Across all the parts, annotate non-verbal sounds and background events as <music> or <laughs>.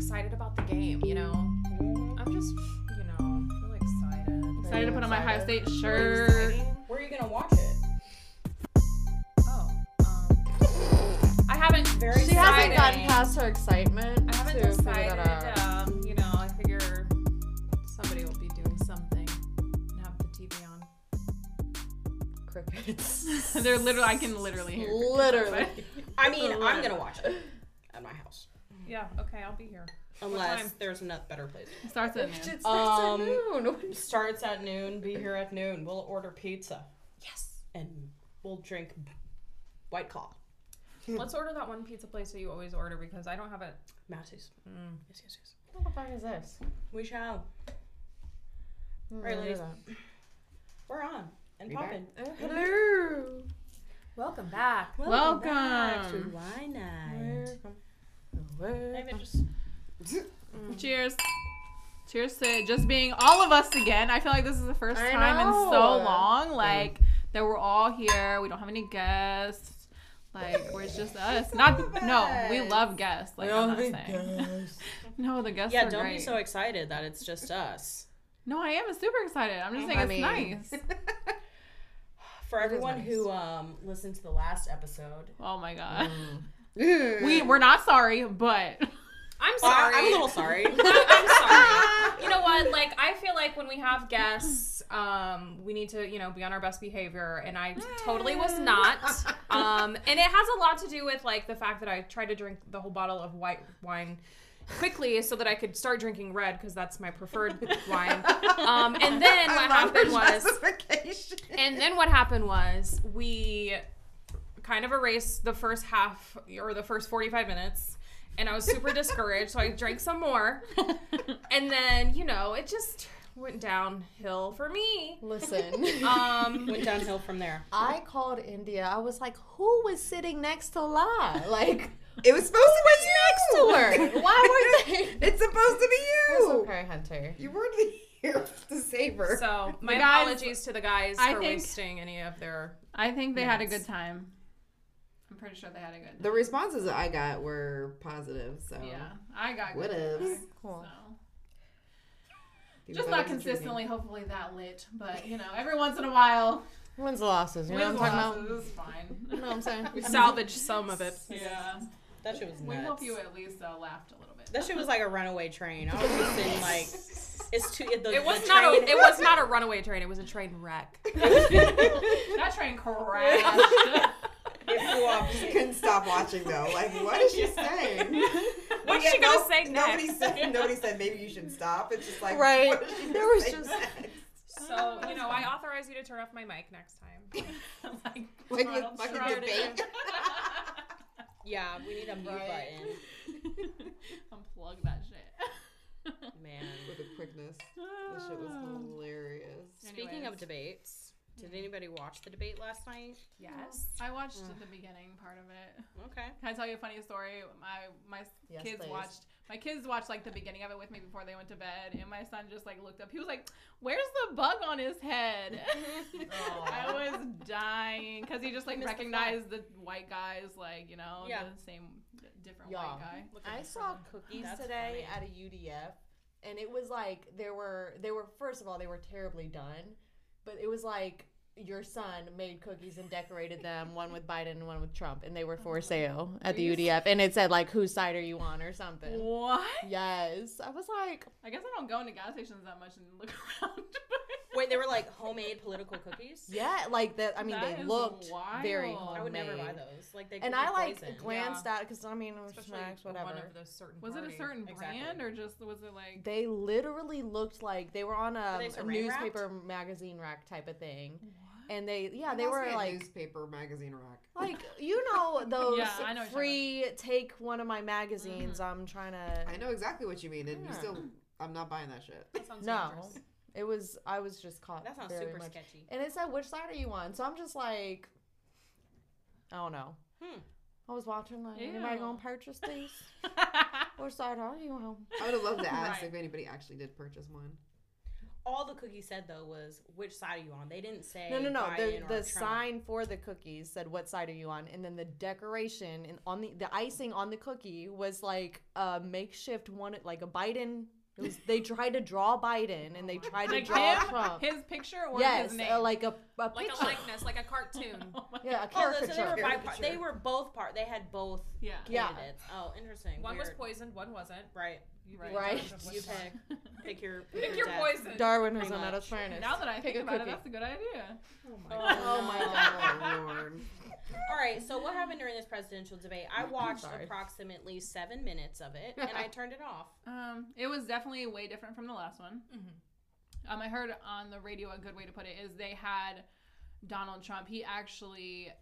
excited about the game. You know, I'm just, you know, really excited. Excited to put on my Ohio State shirt. exciting. Where are you gonna watch it? Oh, um, I haven't very. She hasn't gotten past her excitement I haven't to figure decided. that out. Um, you know, I figure somebody will be doing something and have the TV on. Crickets. <laughs> They're literally, I can literally hear. crickets Literally. I mean, I'm gonna watch it at my house, Yeah. Okay, I'll be here. unless time? there's a better place. It starts at noon. It starts Um, at noon. <laughs> Starts at noon. Be here at noon. We'll order pizza Yes. and we'll drink White Claw. <laughs> Let's order that one pizza place that you always order because I don't have it. Massey's. Mm. Yes, yes, yes. What the fuck is this? We shall. Hmm, Right, ladies. We're on and popping. that. Hello. Welcome back. back to Welcome. Wine Night. Where- Maybe Cheers. Cheers to just being all of us again. I feel like this is the first I time in so long, like that we're all here. We don't have any guests. Like we're just us. Not <laughs> no, we love guests. Like I'm not saying. <laughs> No, the guests yeah. are Don't great. be so excited that it's just us. No, I am super excited. I'm just saying I it's nice. <laughs> For everyone nice. who um listened to the last episode, Oh my god. Mm. We we're not sorry, but I'm sorry. I- I'm a little sorry. <laughs> I'm sorry. You know what? Like, I feel like when we have guests, um, we need to, you know, be on our best behavior, and I totally was not. <laughs> Um, and it has a lot to do with like the fact that I tried to drink the whole bottle of white wine quickly so that I could start drinking red because that's my preferred wine. Um, and then <laughs> what happened was, and then what happened was we kind of erased the first half or the first 45 minutes and I was super <laughs> discouraged so I drank some more <laughs> and then you know it just went downhill for me Listen. um <laughs> went downhill from there. I called India. I was like, who was sitting next to La? Like, It was supposed to be next you. to her. Why were they? It's supposed to be It's you. okay, Hunter. You weren't here to save her. so my guys- apologies to the guys I for think- wasting any of their I think they had a good time. I'm pretty sure they had a good the responses that I got were positive, so Yeah, I got What good. ifs? Cool. so. Just not it was intriguing. consistently, hopefully that lit, but you know, every once in a while, Wins the losses. You know wins what I'm talking about? losses is fine. You know what I'm saying? <laughs> we salvaged some of it Yeah, That shit was we hope you at least uh, laughed a little bit. That shit was like a runaway train. I was just in like, <laughs> it's too. It, the, it was not a it was not a runaway train it was a train wreck <laughs> that train crashed. It flew off. She couldn't stop watching though. Like, what is she saying? <laughs> what's Yeah, she gonna no- say Nobody next said. Nobody said maybe you should stop. It's just like Right. What is she There was just- next? so you know I authorize you to turn off my mic next time <laughs> like, Like Arnold the fucking Schwarzenegger. debate. <laughs> Yeah, we need a mute Right. button. Unplug that shit. Man. with a quickness. This shit was <sighs> hilarious. Speaking of debates, did mm-hmm. anybody watch the debate last night? yes I watched the beginning part of it. Okay. Can I tell you a funny story? My my Yes, kids please. watched my kids watched like the beginning of it with me before they went to bed, and my son just like looked up. He was like, "Where's the bug on his head?" <laughs> <laughs> I was dying because he just like missed the recognized the, white guys, like you know, Yeah. the same different Yeah. white guy. Look I saw one. cookies That's today funny. at a UDF, and it was like there were they were first of all they were terribly done, but it was like your son made cookies and decorated them, one with Biden and one with Trump, and they were for oh sale at the UDF, and it said like whose side are you on or something. What? Yes, I was like, I guess I don't go into gas stations that much and look <laughs> around. Wait, they were like homemade political cookies? yeah, like that. I mean, That they is looked very wild. I would never buy those. Like they And could I be like poison. glanced at because I mean it was especially snacks, one whatever. of those certain was it a party. certain Exactly. brand or just was it like? They literally looked like they were on um, a, they a saran wrapped? newspaper magazine rack type of thing, What? And they yeah It they were like newspaper magazine rack. <laughs> like you know <laughs> those Yeah, I know free take one of my magazines. I'm trying to. I know exactly what you mean, and you still, I'm not buying that shit. That sounds No, dangerous. it was I was just caught. That sounds super much. sketchy. And it said which side are you on? So I'm just like, I don't know. Hmm. I was watching like anybody gonna purchase <laughs> these? which side are you on? I would have loved to ask Right. if anybody actually did purchase one. All the cookie said though was which side are you on? They didn't say No, no, no. The, Biden or the sign for the cookies said what side are you on, and then the decoration and on the the icing on the cookie was like a makeshift one, like a Biden. It was they tried to draw Biden and they <laughs> tried to draw him? Trump. His picture or yes, his name? uh, like a, a Like picture. a likeness, like a cartoon. <laughs> Oh yeah, a Oh, so they were bi- Caricature. they were both part. They had both Yeah. Yeah. Oh, interesting. One was poisoned, one wasn't. Right. Right. Right. You pick. <laughs> Pick your. Pick your death. poison. Darwin was at much. its finest. Now that I Pick think a about it, that's a good idea. Oh my Oh my Oh, <laughs> Lord. All right. So what happened during this presidential debate? I watched approximately seven minutes of it, and I turned it off. Um, it was definitely way different from the last one. Mhm. Um, I heard on the radio a good way to put it is they had Donald Trump. He actually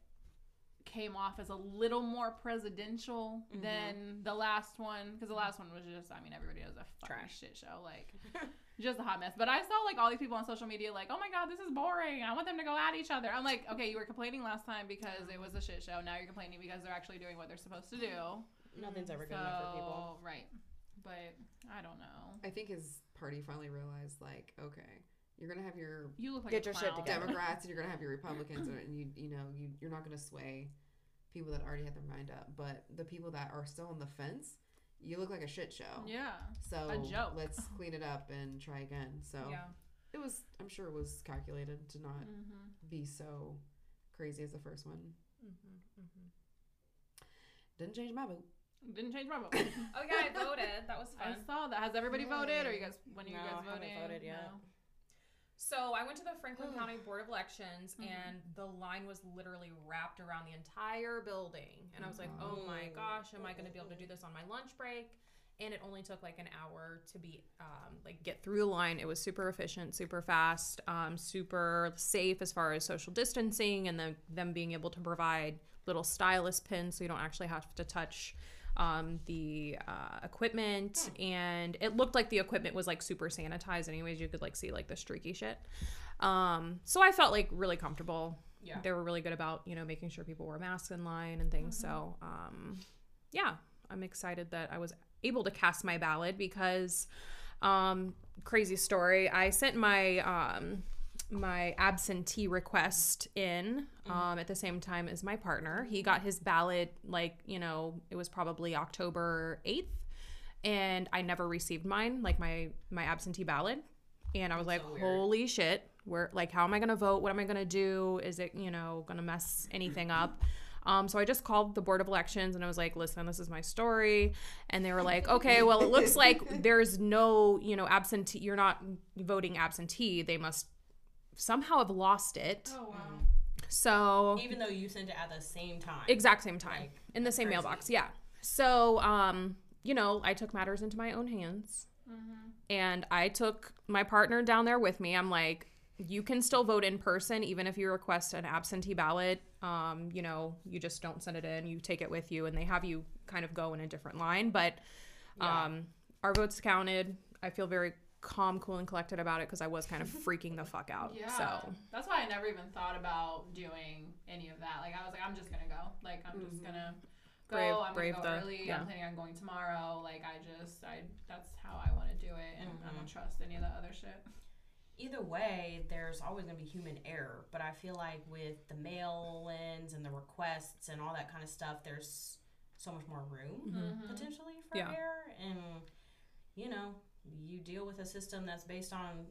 came off as a little more presidential Mhm. than the last one because the last one was just I mean everybody does a fucking Trash. shit show like <laughs> just a hot mess. But I saw like all these people on social media like oh my god this is boring. I want them to go at each other. I'm like okay you were complaining last time because it was a shit show. Now you're complaining because they're actually doing what they're supposed to do. Nothing's ever good enough for people. Right. But I don't know. I think his party finally realized, like, okay, you're gonna have your You look like Get a your shit together. Democrats and you're gonna have your Republicans, and you you know you you're not gonna sway people that already had their mind up, but the people that are still on the fence, you look like a shit show. Yeah. So A joke. let's clean it up and try again. So Yeah. it was. I'm sure it was calculated to not Mm-hmm. be so crazy as the first one. Didn't change my vote. Didn't change my vote. <laughs> Oh yeah, I voted. That was <laughs> fun. I saw that. Has everybody voted? Or you guys? When are you No, guys I haven't voted yet. No? So I went to the Franklin County Board of Elections, Mhm. and the line was literally wrapped around the entire building. And I was like, "Oh my Mm. gosh, am I going to be able to do this on my lunch break?" And it only took like an hour to be um, like get through the line. It was super efficient, super fast, um, super safe as far as social distancing, and then them being able to provide little stylus pins so you don't actually have to touch um, the uh, equipment and it looked like the equipment was like super sanitized anyways. You could like see like the streaky shit. Um, so i felt like really comfortable. Yeah. they were really good about you know making sure people wore masks in line and things. So um, yeah i'm excited that i was able to cast my ballot because um, crazy story. I sent my um, my absentee request in um, at the same time as my partner. He got his ballot like you know it was probably October eighth, and I never received mine like my my absentee ballot. And I was like, so holy shit, where like how am I gonna vote? What am I gonna do? Is it you know gonna mess anything up? Um, so I just called the board of elections and I was like, listen, this is my story. And they were like, okay, well, it looks like <laughs> there's no, you know, absentee, you're not voting absentee. They must somehow I have lost it. Oh wow. So Even though you sent it at the same time. exact same time Like, in the same crazy. mailbox. Yeah. So, um, you know, I took matters into my own hands and I took my partner down there with me. I'm like, you can still vote in person, even if you request an absentee ballot. Um, you know, you just don't send it in, you take it with you, and they have you kind of go in a different line. But Yeah. um, our votes counted. I feel very calm, cool, and collected about it because I was kind of <laughs> freaking the fuck out. Yeah. So, That's why I never even thought about doing any of that. Like I was like, I'm just gonna go. Like I'm just gonna go. Brave- I'm brave gonna go the- early. yeah. I'm planning on going tomorrow. Like I just I that's how I want to do it, and I don't trust any of the other shit. Either way, there's always going to be human error. But I feel like with the mail ins and the requests and all that kind of stuff, there's so much more room Mm-hmm. potentially for Yeah. error. And, you know, you deal with a system that's based on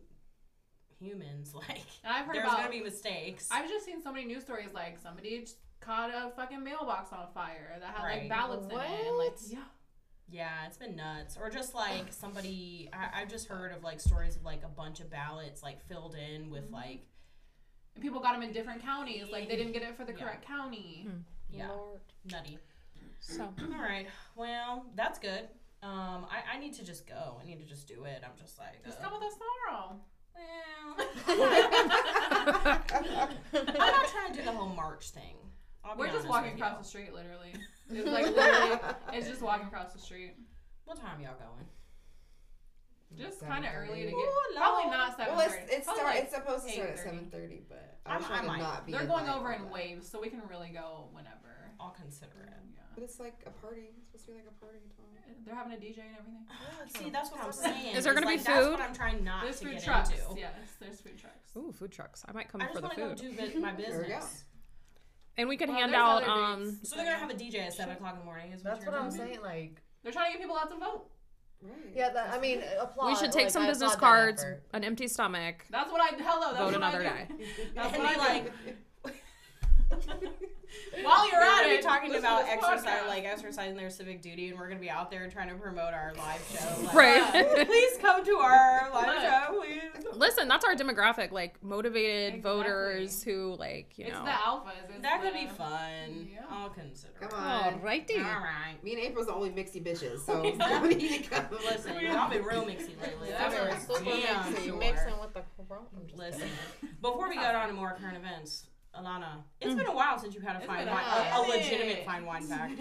humans. <laughs> Like, I've heard there's about. going to be mistakes. I've just seen so many news stories like somebody just caught a fucking mailbox on fire that had like Right. ballots in it, and like yeah. Yeah, it's been nuts. Or just like somebody, I, I've just heard of like stories of like a bunch of ballots like filled in Mm-hmm. with like, And people got them in different counties. Like they didn't get it for the Yeah. correct county. yeah, Lord. nutty. so All right. Well, that's good. Um, I, I need to just go. I need to just do it. I'm just like, Just uh, come with us tomorrow. well, I'm not trying to do the whole march thing. We're just walking across you. the street, literally. It's like literally, it's just walking across the street. What time are y'all going? Just kind of early to get. Ooh, Probably not seven Well, it's, it's, start, it's supposed to start at seven thirty, but I I'm- was I trying to might. not be. They're going over in waves, so we can really go whenever. I'll consider it. Yeah. But it's like a party. It's supposed to be like a party time. They're having a DJ and everything. See, that's what I'm saying. Is there It's gonna be like, That's food? what I'm trying not There's to food get trucks. into. Yes, there's food trucks. Ooh, food trucks. I might come I for just the want to go food. do bus- my we go. business. And we could Well, hand there's out other um dates. So they're gonna have a DJ at seven o'clock in the morning. Is what That's you're what I'm telling me? saying. Like, They're trying to get people out to vote. Right. yeah, that, I mean, applaud. we should take like, some I business applaud that cards, effort. an empty stomach. That's what I hello. That's Vote what another I do. day. That's <laughs> And what be I like, do. <laughs> While you're we're at it, talking listen about exercise, podcast. like exercising their civic duty, and we're gonna be out there trying to promote our live show. Like, <laughs> Right. Uh, please come to our live Look. show, please. Listen, that's our demographic, like motivated Exactly. voters who like, you know. it's the alphas. It's That could be fun. Yeah. I'll consider. Come on. on. Alrighty. All right. Me and April's the only mixy bitches, so Exactly. <laughs> <laughs> we need to come. Listen, y'all been real mixy lately. That's Super, for super mixy, sure. mixing with the corona. I'm just Listen, kidding. before we go on to more current events, Alana, it's been a while since you had a It's fine wine, a, a legitimate fine wine <laughs> fact.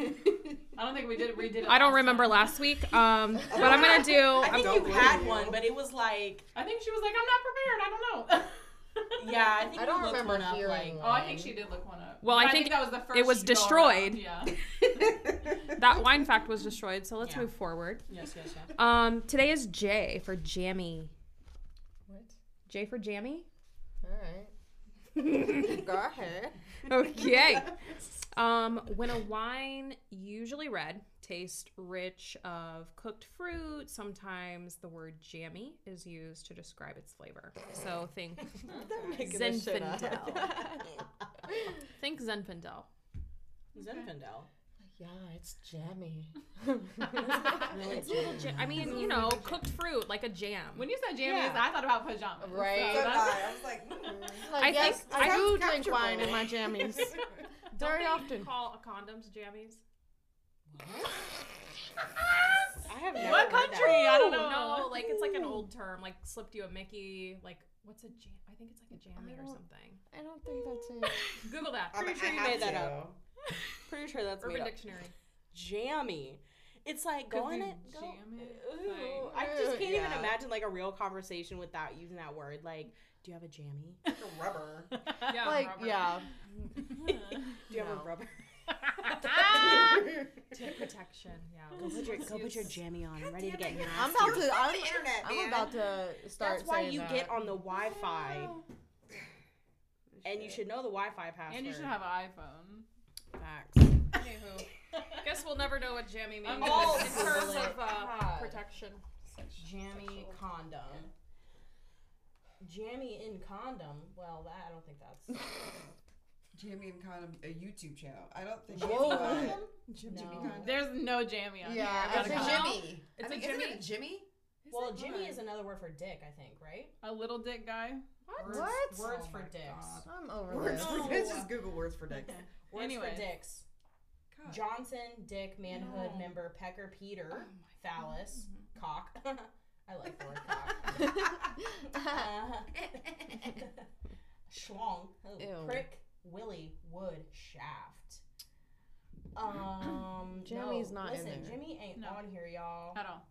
I don't think we did. We did. It I don't remember time. last week. Um, <laughs> but I'm gonna do. I think you had you. one, but it was like, I think she was like, I'm not prepared. I don't know. <laughs> yeah, I think I don't remember one up, hearing like, one. Oh, I think she did look one up. Well, But I think that was the first. it was destroyed. Yeah. that wine fact was destroyed, so let's Yeah. move forward. yes, yes, yes. Um, today is J for jammy. What? J for jammy. All right. <laughs> Go ahead. Okay. Um, when a wine, usually red, tastes rich of cooked fruit, sometimes the word jammy is used to describe its flavor. So think <laughs> Making this shit up. Zinfandel. <laughs> think Zinfandel. Zinfandel. Yeah, it's jammy. <laughs> <laughs> It's a little ja- I mean, you know, cooked fruit like a jam. When you said jammies, Yeah. I thought about pajamas. Right. So So that's- I, I was like, mm. Like, I yes, think- I I- do drink wine in my jammies. <laughs> Don't Very they often. call a condoms jammies? What? I have never What heard that. country? I don't know. No, like it's like an old term, like slipped you a Mickey. Like what's a jam? I think it's like a jammy or something. I don't think that's it. Google that. I'm- Pretty sure you have made that up. <laughs> Pretty sure that's made Urban up. Dictionary. Jammy. It's like going it. Go, jam it? Ooh, Like- I just can't even imagine like a real conversation without using that word. Like, do you have a jammy? Like a rubber. <laughs> Yeah, <laughs> like, rubber. yeah. Do you have a rubber? Tip protection. Yeah. Go put your go put your jammy on. I'm ready to get nasty. I'm about to. I'm, the internet, I'm about to start That's why you that. get on the Wi-Fi, and you should know the Wi-Fi password. and you should have an iPhone. Facts. Anywho, guess we'll never know what jammy means I'm in terms of uh, God. protection. Jammy condom. Jammy in condom. Well, that I don't think that's. <laughs> Jamie and Condom, a YouTube channel. I don't think Whoa. it's what. Jimmy Jimmy Condom. There's no jammy on Yeah, here. I it's gotta a go. Jimmy. It's I mean, a isn't Jimmy. it a Jimmy? Well, it Jimmy is another word for dick, I think, right? A little dick guy. Words, What? Words Oh for my dicks. God. I'm over Words this. for No. dicks. Just Google words for dicks. <laughs> Words Anyways. for dicks. God. Johnson, dick, manhood, No. member, pecker, Peter, Oh phallus, cock. <laughs> I like the word cock. Uh, <laughs> schlong, oh, Ew. prick, willy, wood, shaft. Um, <clears throat> Jimmy's no, not in listen, there. Jimmy ain't No. on here, y'all. At all.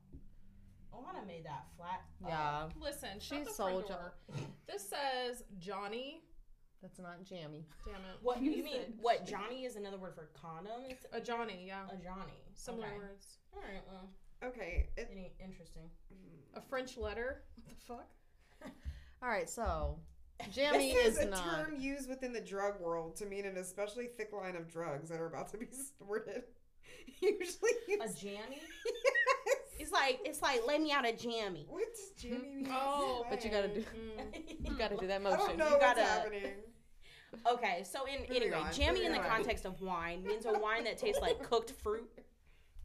Alana made that flat. uh, Yeah, Listen, She's the front sold door. This says Johnny. That's not jammy. Damn it. What You you mean? What Johnny is another word for condom? It's A Johnny, yeah. a Johnny. Similar okay. words. All right. Well, Okay. It, any interesting? A French letter. What the fuck? <laughs> All right, so jammy this is, is a not. term used within the drug world to mean an especially thick line of drugs that are about to be <laughs> snorted. <laughs> Usually, A jammy? yes. It's like it's like let me out a jammy. What does Jamie hmm? mean? Oh, But you gotta do. You gotta do that I don't motion. know You what's gotta- happening. Okay, so in Moving anyway, on, jammy in the on. context of wine means a wine that tastes like cooked fruit.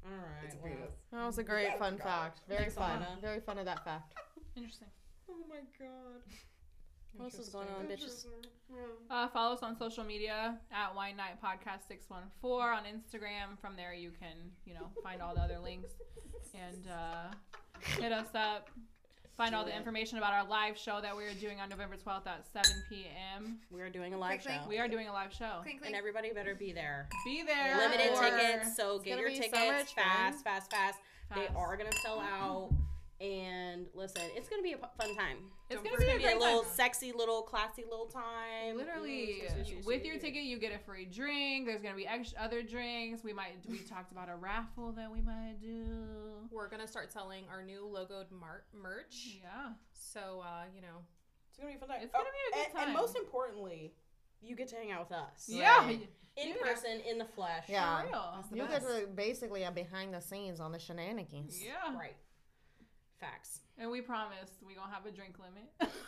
All right. It's a well. That was a great fun Got it. fact. Very Thanks, fun. Alana. Very fun of that fact. Interesting. Oh my god. what else is going on, bitches? Uh, follow us on social media at Wine Night Podcast 614 on Instagram. From there, you can, you know, find all the other links and uh, hit us up. Find all the information about our live show that we are doing on November 12th at 7 p.m. We are doing a live Clink, show, We are doing a live show. Clink, and everybody better be there. Be there. Limited tickets, so get your be so tickets much fast, fast, fast. They are gonna sell out. And listen, it's gonna be a fun time. It's Don't gonna be a gonna be a great little time. sexy, little classy, little time. Literally, Mm, yes, yes, with your ticket, you get a free drink. There's gonna be extra other drinks. We might. We talked about a raffle that we might do. We're gonna start selling our new logoed mar- merch. Yeah. So uh, you know, It's gonna be a fun time. It's gonna be a good and, And time. most importantly, you get to hang out with us Yeah. Right. in Yeah. person, in the flesh. Yeah. For real. You Yes. guys are basically a behind the scenes on the shenanigans. Yeah. Right. Facts. And we promised we gonna have a drink limit. <laughs>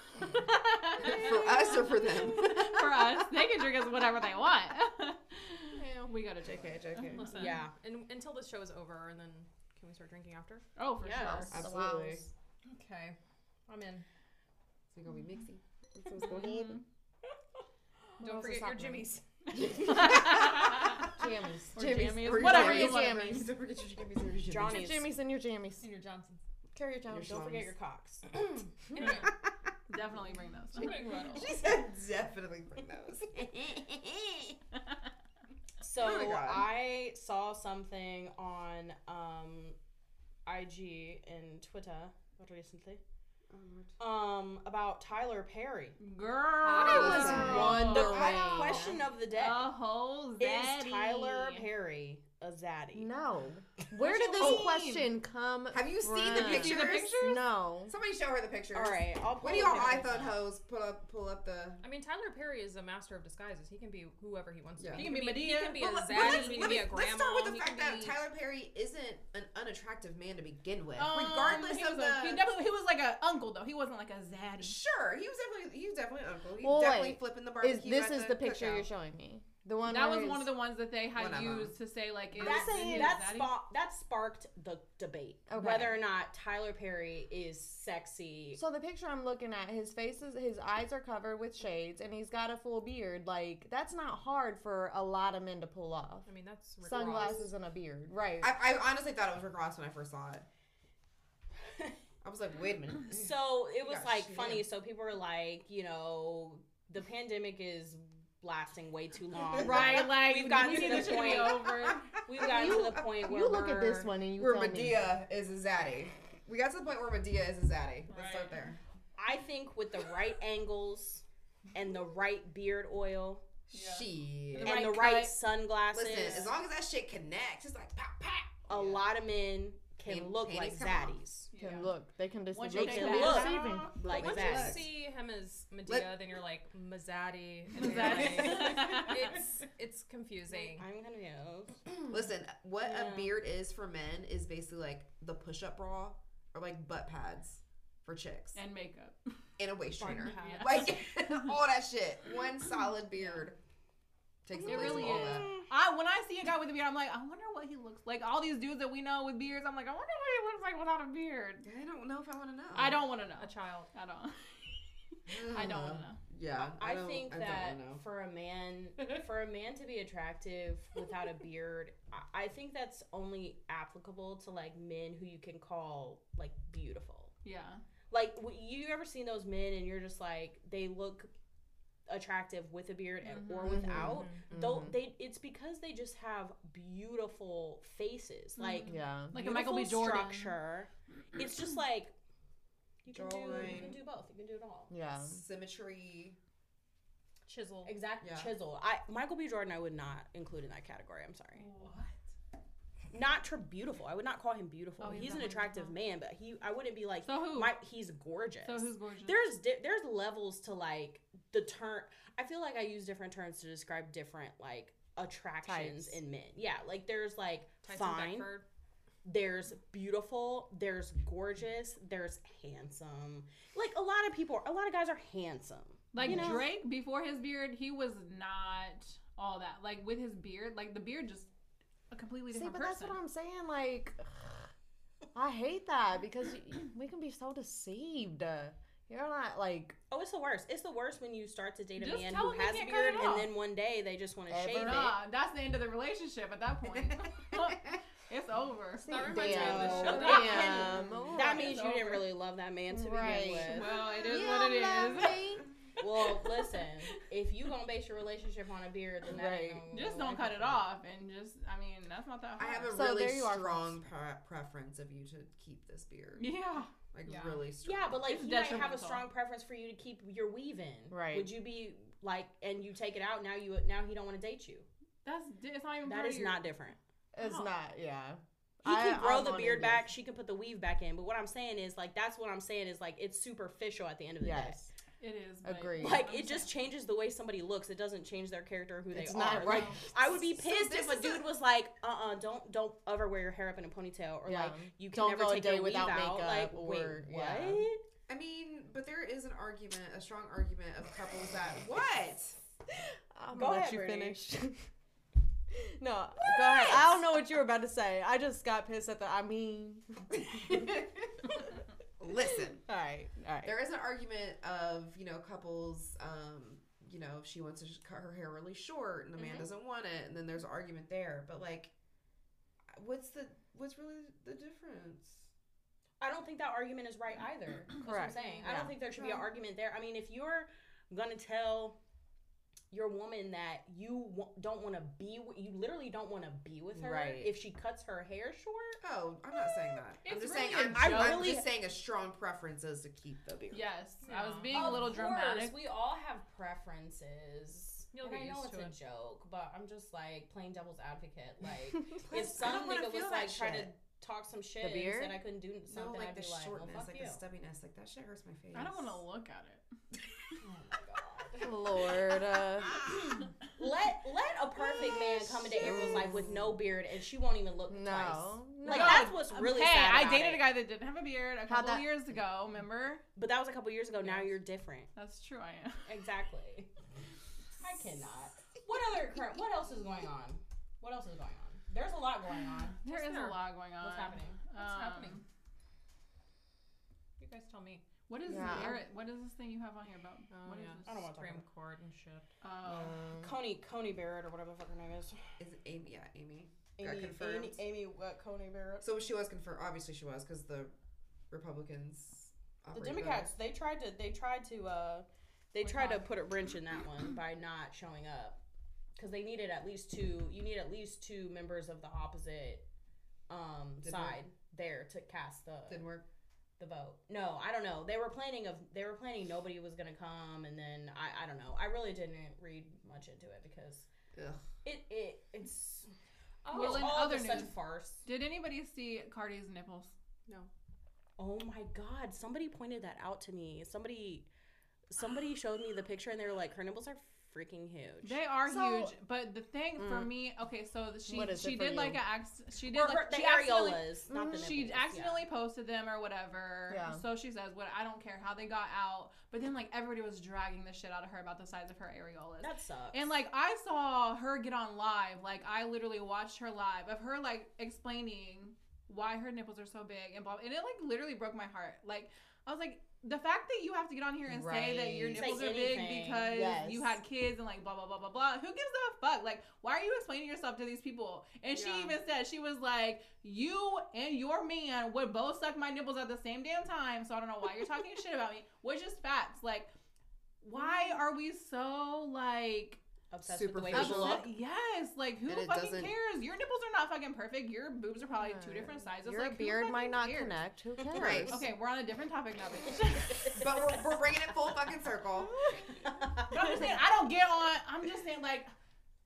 For us or for them? <laughs> for us, they can drink us whatever they want. <laughs> we gotta take JK, JK. listen. Yeah. And until this show is over, and then can we start drinking after? Oh, for Yes. sure. Absolutely. Okay, I'm in. It's gonna be mixy. Let's go ahead. Don't forget your happening? jimmies. Jammies. Or jammies, Or whatever jammies. you want. Jammies. Don't forget your jammies or your jammies. Johnny's. Your jammies and your jammies. And your Johnsons. Carry your jammies. Don't forget your cocks. <clears throat> <laughs> Definitely bring those. She said definitely bring those. <laughs> So Oh. I saw something on um, IG and Twitter recently um, about Tyler Perry. Girl. I was The wondering. question of the day A whole is. Tyler Perry a zaddy? No. <laughs> Where did this Oh. question come Have you seen the from? Did you see the pictures? pictures? No. Somebody show her the pictures. All right, I'll pull What do y'all iPhone up. hoes pull up pull up the I mean, Tyler Perry is a master of disguises. He can be whoever he wants to Yeah. be. He can be Madea. He can be Well, a let- zaddy. well, let's, he can be a grandma. let's start with the he fact that be- Tyler Perry isn't an unattractive man to begin with, Um, regardless he of was the. a, he definitely he was like an uncle though. He wasn't like a zaddy. Sure, he was definitely he was definitely an uncle. He Well, definitely wait. flipping the Is barbecue. this at is the picture cookout. you're showing me? The one That was one of the ones that they had One of 'em. used to say like is That, is that, zaddy? spa- that sparked the debate Okay. whether or not Tyler Perry is sexy. So the picture I'm looking at, his face is his eyes are covered with shades, and he's got a full beard. Like that's not hard for a lot of men to pull off. I mean, that's Rick Sunglasses and a beard, right? I, I honestly thought it was Rick Ross when I first saw it. <laughs> I was like, wait a minute. So it was Gosh, like man. funny. So people were like, you know, the pandemic is lasting way too <laughs> long. Right, like We've gotten we to need the this to point- over. We've gotten to the point where you look at this one and you Where tell me. Madea is a zaddy. We got to the point where Madea is a zaddy. Let's start there. I think with the right angles and the right beard oil Yeah. She. The and the right right sunglasses, Listen, as long as that shit connects, it's like pop pop. a lot of men can Pan- look like zaddies. Can Yeah. look. They can just Once look They can look deceiving. off, like Once that. you see him as Madea, then you're like Mazzati. Mazzati. like, <laughs> it's <laughs> it's confusing. I'm gonna confused. <clears throat> Listen, what Yeah. a beard is for men is basically like the push-up bra or like butt pads for chicks and makeup. and a waist Bun trainer. pads. Like <laughs> all that shit. One solid beard takes It really all is. that. I when I see a guy with a beard, I'm like, I wonder what he looks like. All these dudes that we know with beards, I'm like, I wonder what he looks like without a beard. I don't know if I want to know. I don't want to know. A child. I don't. <laughs> I don't want to know. Yeah, I, don't- think I that don't wanna know. for a man, <laughs> for a man to be attractive without a beard, I, I think that's only applicable to like men who you can call like beautiful. Yeah. Like, w- you ever seen those men and you're just like they look attractive with a beard and, or Mhm. without? Though Mhm. they, it's because they just have beautiful faces, like Yeah. Like a Michael B. Jordan. structure. It's just like you can do you can do both. You can do it all. Yeah. Symmetry. Chisel. Exact Yeah. chisel. I Michael B. Jordan I would not include in that category. I'm sorry. What? Not tr- beautiful. I would not call him beautiful. Oh, he's he's an attractive beautiful. man, but he I wouldn't be like So who? my he's gorgeous. so who's gorgeous? there's di- there's levels to like the term. I feel like I use different terms to describe different like attractions Types. in men. Yeah, like there's like Tyson fine, Beckford. there's beautiful, there's gorgeous, there's handsome. Like a lot of people, a lot of guys are handsome. like you know? Drake before his beard, he was not all that. Like with his beard, like the beard just a completely See, different but that's what I'm saying. Like, I hate that because we can be so deceived. You're not like Oh, it's the worst. It's the worst when you start to date a Just man tell who him you has a can't cut beard it and off. then one day they just want to Ever. shave it. Nah, that's the end of the relationship at that point. <laughs> it's over. That reminds me of the damn, show. damn. That means It's you didn't really love that man to Right. begin with. Well, it is You what it is. love me. <laughs> Well, <laughs> listen, if you gonna base your relationship on a beard, then that Right. no Just don't cut it off and just, I mean, that's not that hard. I hard. have a So really there you are, strong pre- preference of you to keep this beard. Yeah. like Yeah. really strong. Yeah, but like It's he might have a strong preference for you to keep your weave in. Right. Would you be like, and you take it out now? You now he don't want to date you. That's di- it's not even. That part is of your, not different. It's Oh. not. Yeah. He I- can grow I'm the beard back. yes. She can put the weave back in. But what I'm saying is like that's what I'm saying is like it's superficial at the end of the day. Yes. It is. Agreed. Like I'm it just saying- changes the way somebody looks. It doesn't change their character or who It's they not are. right. Like I would be pissed this if a dude a- was like, uh uh-uh, uh, don't don't ever wear your hair up in a ponytail or Yeah. like you can Don't never go a take day your weave without out. makeup Like or- wait, yeah. what? I mean, but there is an argument, a strong argument of couples that <laughs> what? I'm Go gonna ahead, let you Brittany. finish. <laughs> no, go ahead. I don't know what you were about to say. I just got pissed at the. I mean. <laughs> Listen, <laughs> all right. All right. there is an argument of you know couples. Um, you know, if she wants to cut her hair really short and the man Mhm. doesn't want it, and then there's an argument there. But like, what's the what's really the difference? I don't think that argument is right either. That's what I'm Correct. saying. I don't think there should be an argument there. I mean, if you're gonna tell your woman that you w- don't want to be, with, you literally don't want to be with her Right. if she cuts her hair short. Oh, I'm not saying that. I'm just really saying. a I'm. I'm really- just saying a strong preference is to keep the beard. Yes, I was Yeah. being a little dramatic. we all have preferences. You'll and get I know used it's a it. joke, but I'm just like playing devil's advocate. <laughs> Like, if some nigga was like trying to talk some shit and beard? said I couldn't do No, something, like I'd the be like, shortness, well, fuck like you. the stubbiness, like that shit hurts my face. I don't want to look at it. Oh my god. Lord. Uh, <laughs> let let a perfect man come into April's life with no beard and she won't even look twice. no. Like no. that's what's really hey, sad. I dated it. a guy that didn't have a beard a couple years ago. Remember? but that was a couple years ago. Now you're different. That's true. I am. Exactly. <laughs> I cannot. What other current? What else is going on? What else is going on? There's a lot going on. There What's is there? a lot going on. What's happening? What's Um, happening? You guys tell me. What is Yeah. Barrett? What is this thing you have on here about? Oh what is yeah, this? I don't wanna Supreme Court and shit. Oh, Um, Coney Coney Barrett or whatever the fuck her name is. Is it Amy? Yeah, Amy. Amy confirmed. Amy, Amy what Coney Barrett. So she was confirmed. Obviously, she was because the Republicans. The operated Democrats they tried to they tried to uh they Which tried to put a wrench in that one by not showing up because they needed at least two you need at least two members of the opposite um Didn't side there to cast the. Didn't work. The vote. No, I don't know. They were planning of they were planning nobody was gonna come and then I I don't know. I really didn't read much into it because Ugh. it it it's oh. Well, it's in all other just such a farce. did anybody see Cardi's nipples? No. Oh my god, somebody pointed that out to me. Somebody somebody showed me the picture and they were like, her nipples are freaking huge. They are So- huge, but the thing for Mm. me, okay, so she she did like you? a she did or like the she accidentally- areolas, not the nipples. she yeah. accidentally posted them or whatever. Yeah. So she says, "What I don't care how they got out," but then like everybody was dragging the shit out of her about the size of her areolas. That sucks. And like I saw her get on live, like I literally watched her live of her like explaining why her nipples are so big and blah, and it like literally broke my heart. Like I was like, the fact that you have to get on here and say that your Right. Nipples are big because Yes. you had kids and like blah blah blah blah blah. Who gives a fuck? Like, why are you explaining yourself to these people? And she even said she was like, you and your man would both suck my nipples at the same damn time. So I don't know why you're talking shit about me, which is facts. Like, why are we so like obsessed with the way Superficial. people look. Yes, like who it fucking doesn't- cares? Your nipples are not fucking perfect. Your boobs are probably two different hmm. sizes. Your like, beard might fucking not cares? connect. Who <laughs> cares? Right. Okay, we're on a different topic now, bitch. <laughs> But we're, we're bringing it full fucking circle. <laughs> but I'm just saying, I don't get on. I'm just saying, like,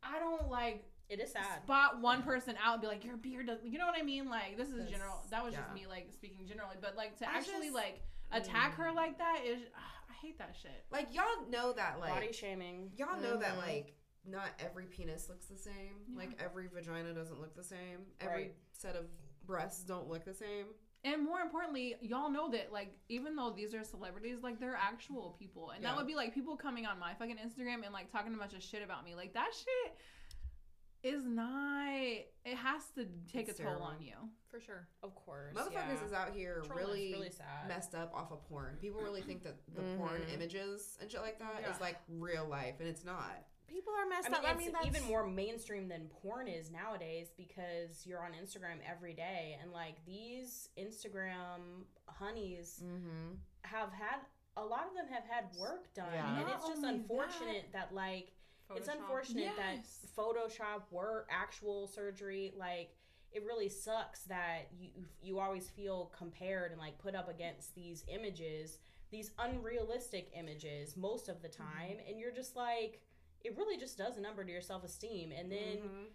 I don't like It is sad. spot one person out and be like, your beard does. You know what I mean? Like, this is That's- general. That was just me, like, speaking generally. But like to I actually just- like attack her like that is, I hate that shit. Like y'all know that like Body shaming. y'all know that Mhm. like not every penis looks the same. Yeah. Like every vagina doesn't look the same. Every Right. set of breasts don't look the same. And more importantly, y'all know that like even though these are celebrities, like they're actual people, and that would be like people coming on my fucking Instagram and like talking a bunch of shit about me. Like that shit is not. It has to take It's a toll on you. For sure. Of course. Motherfuckers yeah. is out here Trolling really, really sad. messed up off of porn. People really think that the porn Mhm. images and shit like that is Yeah. like real life, and it's not. People are messed I mean, up. I mean, that's even more mainstream than porn is nowadays because you're on Instagram every day, and like these Instagram honeys Mm-hmm. have had a lot of them have had work done, Yeah. and Not it's just only unfortunate that, like it's unfortunate Yes. that Photoshop work, actual surgery, like it really sucks that you you always feel compared and like put up against these images, these unrealistic images most of the time, and you're just like, it really just does a number to your self esteem, and then. Mhm.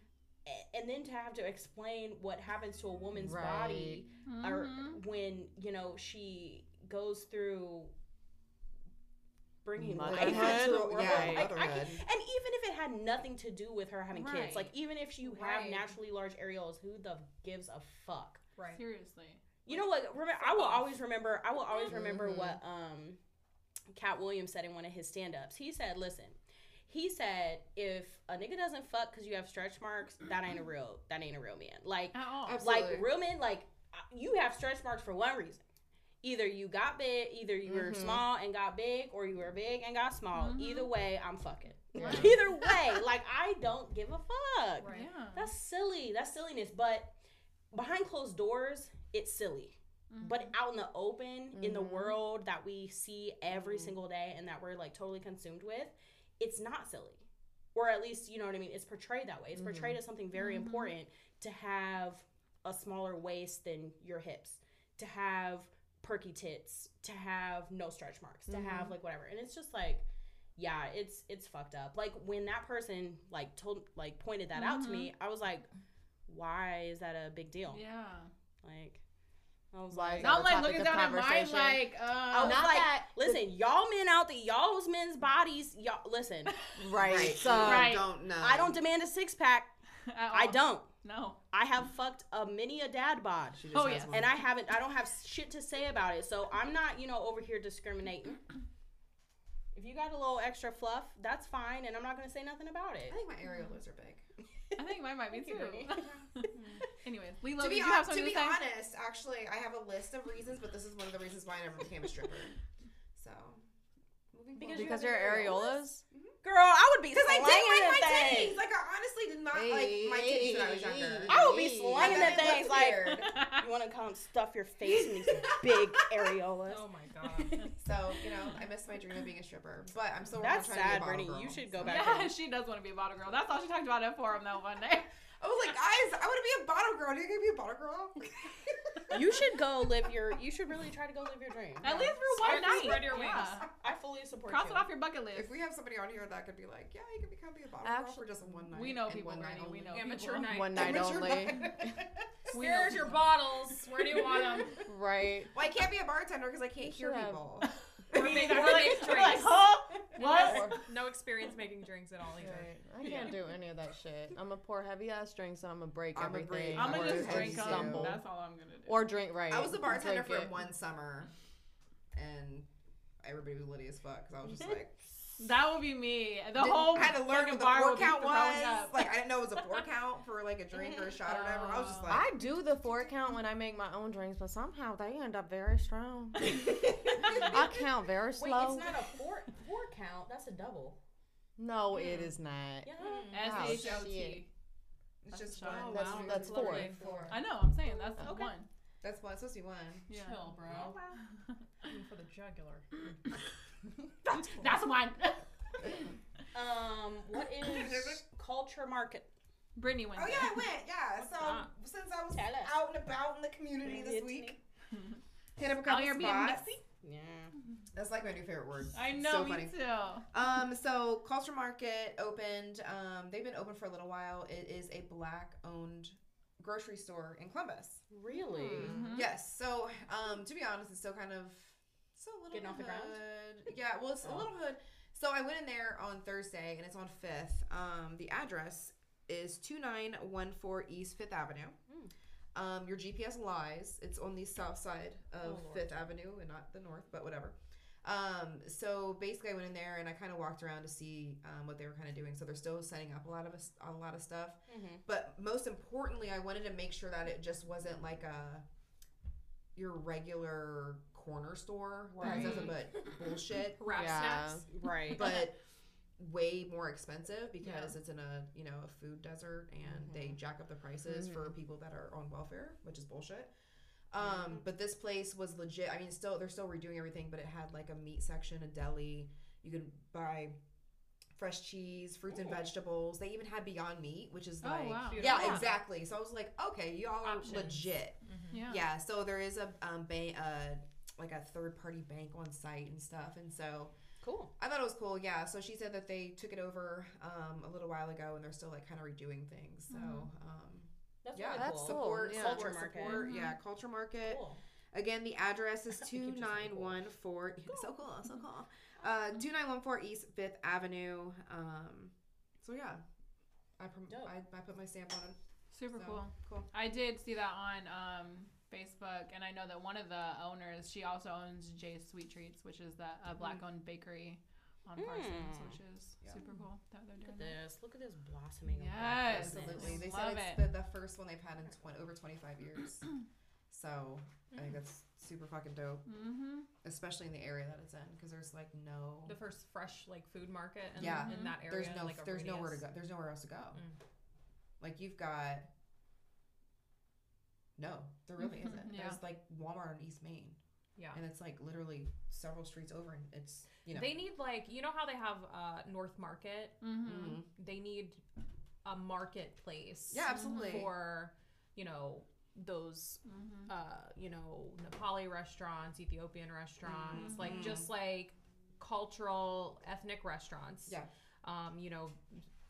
And then to have to explain what happens to a woman's Right. body or Mhm. when you know she goes through bringing life Motherhood? into the world. Yeah, Like, I can- and even if it had nothing to do with her having kids, like even if you have naturally large areolas, who the gives a fuck? Right. Seriously. You know what? Remember, I will always remember. I will always remember Mhm. what um, Katt Williams said in one of his stand-ups. He said, "Listen." He said, "If a nigga doesn't fuck because you have stretch marks, that ain't a real. That ain't a real man. Like, At all. Like real men, like uh, you have stretch marks for one reason. Either you got big, either you were Mhm. small and got big, or you were big and got small. Mhm. Either way, I'm fucking. Yeah. <laughs> Either way, like I don't give a fuck. Right. Yeah. That's silly. That's silliness. But behind closed doors, it's silly. Mhm. But out in the open, in the Mhm. world that we see every Mhm. single day and that we're like totally consumed with, it's not silly. Or at least, you know what I mean? It's portrayed that way. It's portrayed as something very important to have a smaller waist than your hips, to have perky tits, to have no stretch marks, to have Mhm. like whatever. And it's just like, yeah, it's it's fucked up. Like when that person like told like pointed that out to me, I was like, why is that a big deal? yeah. Like I was like, Not like looking down at mine conversation. like, I uh, was Not like, that- listen, y'all men out there, y'all's men's bodies, y'all listen. <laughs> Right. Right. So Right. Don't know. I don't demand a six pack. <laughs> I don't. No. I have fucked a many a dad bod. She just Oh, has yes. one. And I haven't I don't have shit to say about it. So I'm not, you know, over here discriminating. <clears throat> If you got a little extra fluff, that's fine, and I'm not gonna say nothing about it. I think my areolas are big. I think mine might be Thank you, too. Brittany. Anyways, Lilo, to be, you have to be to honest, actually, I have a list of reasons, but this is one of the reasons why I never became a stripper. So, moving Because forward. you your areolas? areolas. Mm-hmm. Girl, I would be Because I slanging did like my thing. titties. Like I honestly did not like my titties when I was younger. I would be Hey. slanging I the things like you want to come stuff your face in these big <laughs> areolas. Oh my god. <laughs> So you know, I missed my dream of being a stripper, but I'm still That's trying sad, to be a Brittany. bottle You girl, should go so. back Yeah, <laughs> she does want to be a bottle girl. That's all she talked about at forum though one day. I was like, guys, I want to be a bottle girl. Do you gonna be a bottle girl? <laughs> You should go live your. You should really try to go live your dream. At least for Spread- one night. spread your wings. Yeah. I fully support Cross you. it off your bucket list. if we have somebody on here that could be like, yeah, you can become be a bottle girl for just one night. We know people, one night Brittany. We only. know Amateur people. night. One night Amateur only. night. <laughs> <laughs> Where's your bottles? Where do you want them? Right. well, I can't be a bartender because I can't You hear should have- people. Or make, or We're like, we're like, drinks. huh? What? No experience making drinks at all either. Right. I can't do any of that shit. I'm gonna pour heavy ass drinks and I'm gonna break I'ma everything. break- I'm gonna just drink them. stumble. That's all I'm gonna do. Or drink right. I was a bartender for it. one summer, and everybody was litty as fuck because I was just <laughs> like, that would be me. The didn't- whole I had to learn what the bar four count thrown was. Like I didn't know it was a four count for like a drink or a shot or whatever. I was just like, I do the four count when I make my own drinks, but somehow they end up very strong. <laughs> I count very Wait, slow. it's not a four four count. That's a double. no, it is not. Yeah. Oh, S Oh, H O T. shit. it's just one. a shot. That's wow. that's four. Lovely. four. I know. I'm saying that's Okay. one. That's one. It's supposed to be one. Yeah. Chill, bro. Aiming <laughs> for the jugular. <laughs> <laughs> That's one. <laughs> Um, what <laughs> is culture market? Brittany went. Oh yeah, I went. Yeah. So up? since I was Tell us. out and about in the community this week, hit up a Oh, couple you're spots. mixy. Yeah. That's like my new favorite word. I know, So me funny. too. Um, so Culture Market opened. Um, they've been open for a little while. It is a black-owned grocery store in Columbus. Really? Mhm. Yes. So, um, to be honest, it's still kind of still a little Getting off the ground? hood. Yeah. Well, it's a Oh. little hood. So I went in there on Thursday, and it's on Fifth. Um, the address is two nine one four East Fifth Avenue. Mm. Um, your GPS lies. It's on the south side of Oh, Fifth Avenue and not the north, but whatever. Um, so basically, I went in there and I kind of walked around to see um, what they were kind of doing. So they're still setting up a lot of us- a lot of stuff. Mm-hmm. But most importantly, I wanted to make sure that it just wasn't like a your regular corner store that has nothing but <laughs> bullshit, Wrap Yeah. snacks. <laughs> Right. but way more expensive because Yeah. it's in a you know a food desert and they jack up the prices for people that are on welfare, which is bullshit. Um, but this place was legit. I mean, still they're still redoing everything, but it had like a meat section, a deli. You could buy fresh cheese, fruits and vegetables. They even had Beyond Meat, which is Oh, like wow. yeah, Yeah. exactly. So I was like, okay, y'all are Options. legit. Yeah. Yeah. So there is a um bank, uh, like a third party bank on site and stuff, and so Cool. I thought it was cool. Yeah. So she said that they took it over um a little while ago, and they're still like kind of redoing things. So Mhm. um That's yeah, really that's cool. cool. support Yeah. culture Culture market. support. Mhm. Yeah, culture market. Cool. Again, the address is <laughs> You two keep just saying nine cool. So cool, so <laughs> cool. Uh, two nine one four East Fifth Avenue. Um, so yeah, I, prom- I I put my stamp on it. Super so, cool. Cool. I did see that on um, Facebook, and I know that one of the owners, she also owns Jay's Sweet Treats, which is that uh, black-owned bakery on Parsons, Mm. which is Yeah. super cool that they're Look at that. this. Look at this blossoming. Yes. Absolutely. They Love said it's it. the, the first one they've had in tw- over twenty five years. <clears throat> so I think that's super fucking dope, Mm-hmm. especially in the area that it's in, because there's like no. The first fresh like food market in, Yeah. in that area. There's no. like a there's nowhere to go. There's nowhere else to go. Mm. Like you've got. No, there really <laughs> isn't. Yeah. There's like Walmart on East Main. Yeah. and it's like literally several streets over, and it's you know They need like you know how they have uh, North Market. Mm-hmm. Mhm. They need a marketplace. yeah, absolutely. For you know those Mm-hmm. uh, you know Nepali restaurants, Ethiopian restaurants, like Mhm. just like cultural ethnic restaurants. Yeah. Um, you know,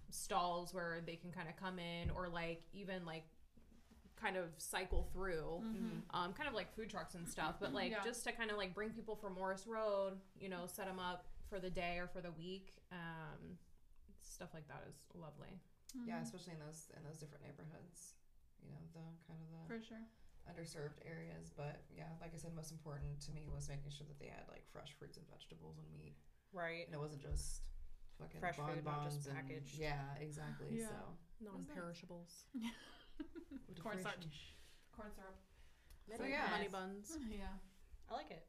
stalls where they can kind of come in or like even like kind of cycle through. Mm-hmm. Um, kind of like food trucks and stuff, but like Yeah. just to kind of like bring people from Morris Road, you know, set them up for the day or for the week. Um, stuff like that is lovely. yeah, especially in those in those different neighborhoods. You know, the kind of the for sure. underserved areas. But yeah, like I said, most important to me was making sure that they had like fresh fruits and vegetables and meat, Right. and it wasn't just fucking Fresh food, not just bonbons and- packaged. Yeah, exactly. Yeah. So Non-perishables. <laughs> Cornstarch. Corn syrup. So yeah, Honey buns. <laughs> Yeah. I like it.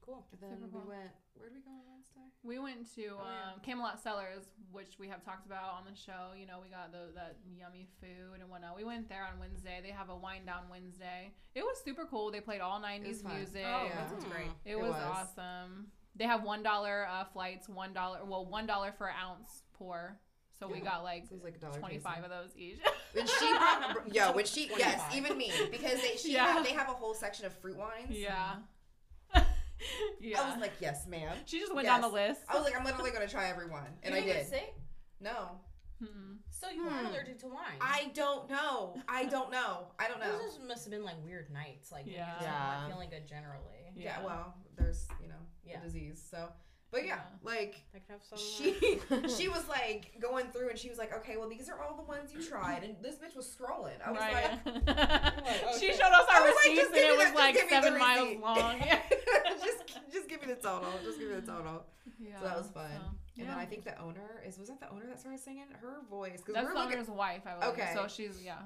Cool. Then Super we cool. went. Where did we go on Wednesday? We went to Oh, yeah. um, Camelot Cellars, which we have talked about on the show. You know, we got the that yummy food and whatnot. We went there on Wednesday. They have a wind down Wednesday. It was super cool. They played all '90s music. Oh, Yeah. that sounds great. It, It was, was. awesome. They have one dollar uh, flights, one dollar. Well, one dollar for an ounce pour. So we got like So it was like twenty five of those each. When she <laughs> brought, yo, when she, yes, even me, because they, she, Yeah. have, they have a whole section of fruit wines. yeah. yeah. <laughs> I was like, yes, ma'am. she just went down the list. I was like, I'm literally gonna try every one, and you I didn't sick? No, Mm-mm. So you Hmm. are allergic to wine? I don't know. I don't know. I don't know. Those just must have been like weird nights. Like Yeah. yeah, Yeah. not feeling good generally. Yeah. Well, there's you know Yeah. the disease. So, but yeah, Yeah. like I could have some. she <laughs> she <laughs> was like going through, and she was like, okay, well these are all the ones you tried, and this bitch was scrolling. I was <laughs> like. she okay. showed us I our was like, receipts just and give it me was like just give me the seven miles receipt. long. Yeah. just just give me the total. Just give me the total. yeah So that was fun. so, And yeah. then I think the owner is was that the owner that started singing her voice because that's we're the looking. owner's wife, I believe. Okay. So she's yeah.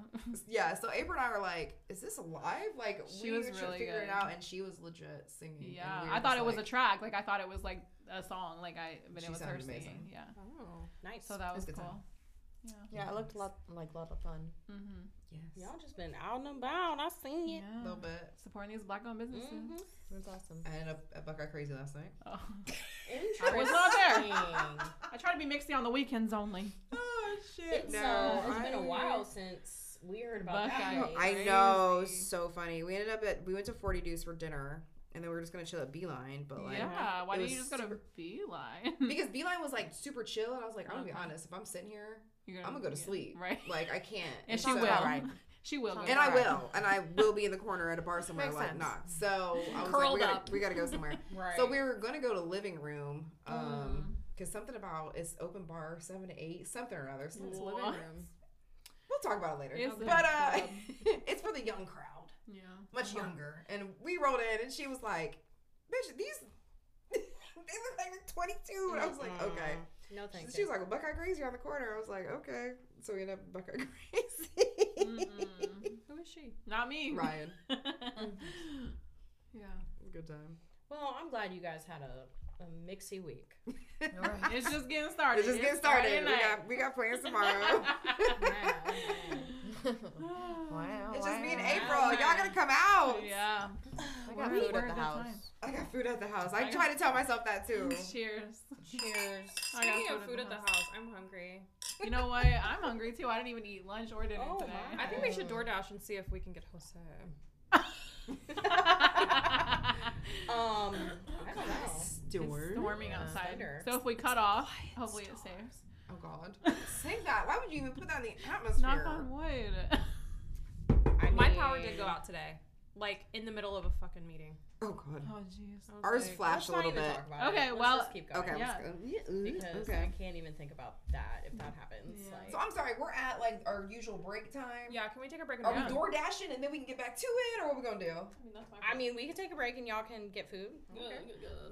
Yeah, so April and I were like, "Is this live?" Like She we was were trying to really figure it out, and she was legit singing. and Yeah. we I thought just it was a track. Like I thought it was like a song. Like I but it was her sounded singing. Yeah. Oh. nice. So that was It's a good cool. time. Yeah. Yeah, it looked a lot like a lot of fun. Mm-hmm. Yes, Y'all just been out and about. I seen it. a little bit. Supporting these black owned businesses. Mhm. It was awesome. I ended up at Buckeye Crazy last night. Oh. Interesting. I was not there. I try to be mixy on the weekends only. Oh shit! It's, uh, it's been a while since we heard about Buckeye. that. I place. know, so funny. We ended up at we went to Forty Deuce for dinner, and then we were just gonna chill at Beeline, but like. yeah. Why it didn't was you just go to super- Beeline? <laughs> Because Beeline was like super chill, and I was like, I'm gonna be honest. If I'm sitting here, You're gonna, I'm gonna go to yeah, sleep. Right. Like I <laughs> can't. And she so- will. alright. She will. Go And I Right. will, and I <laughs> will be in the corner at a bar somewhere, Makes like sense. not. So I was like, Curled we gotta, up. we gotta go somewhere. <laughs> Right. So we were gonna go to living room, um, Mm. because something about it's open bar seven to eight, something or other. So It's we'll living What? room. talk about it later. It's but uh, it's for the young crowd, Yeah. much younger. And we rolled in, and she was like, "Bitch, these." they look like they're 22. And I was like, okay. No thanks. She was like, well, Buckeye Crazy on the corner. I was like, okay. So we ended up at Buckeye <laughs> Crazy. Who is she? Not me. Ryan. <laughs> Mm-hmm. yeah. It was a good time. Well, I'm glad you guys had a, a a mixy week. <laughs> It's just getting started. It's just getting started. Friday We got we got plans <laughs> tomorrow. <laughs> wow. it's just me and wow. April. Y'all gotta come out. yeah. I got food at the house. time. I got food at the house. I I try to tell myself that too. Cheers. Cheers. I got Speaking of food at the house, I'm hungry. You know what? I'm hungry too. I didn't even eat lunch or dinner Oh, today. I think we should DoorDash and see if we can get Jose. Um, I don't know. Stewart. It's storming Yeah. outside. Thunder. So if we cut off, hopefully it saves. Oh God. <laughs> Say that. Why would you even put that in the atmosphere? Knock on wood. I My power did go out today, like in the middle of a fucking meeting. Oh God. Oh jeez. Ours like, flashed Let's a not little even bit. talk about Okay, it. Let's well- just keep going. Okay. Yeah. Let's go. Yeah, mm, Because okay. I can't even think about that if that happens. Yeah. Like, So I'm sorry. We're at like our usual break time. Yeah, can we take a break? Are go? we door dashing and then we can get back to it, or what we gonna do? I mean, that's my I mean, we can take a break and y'all can get food. Okay.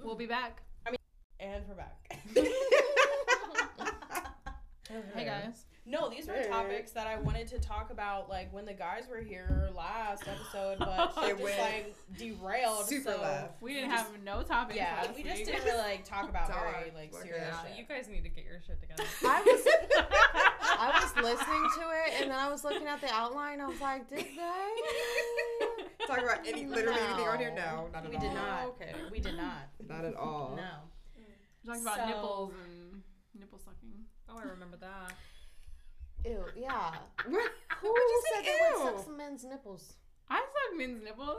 We'll be back. I mean, and we're back. <laughs> <laughs> Hey guys. No, these were topics that I wanted to talk about, like when the guys were here last episode, but <laughs> It it just went like derailed. Super so, left. We didn't have no topics. Yeah, last we just week. didn't really like talk about <laughs> very like like, serious Yeah, shit. you guys need to get your shit together. <laughs> I was I was listening to it and then I was looking at the outline. I was like, did they? Talk about any literally anything on here? No, not at we all. did not. Okay. We did not. Not at all. No. We talked about So- nipples and nipple sucking. Oh, I remember that. Ew, yeah. What? Who Why'd you said say they would ew? suck some men's nipples? I suck men's nipples.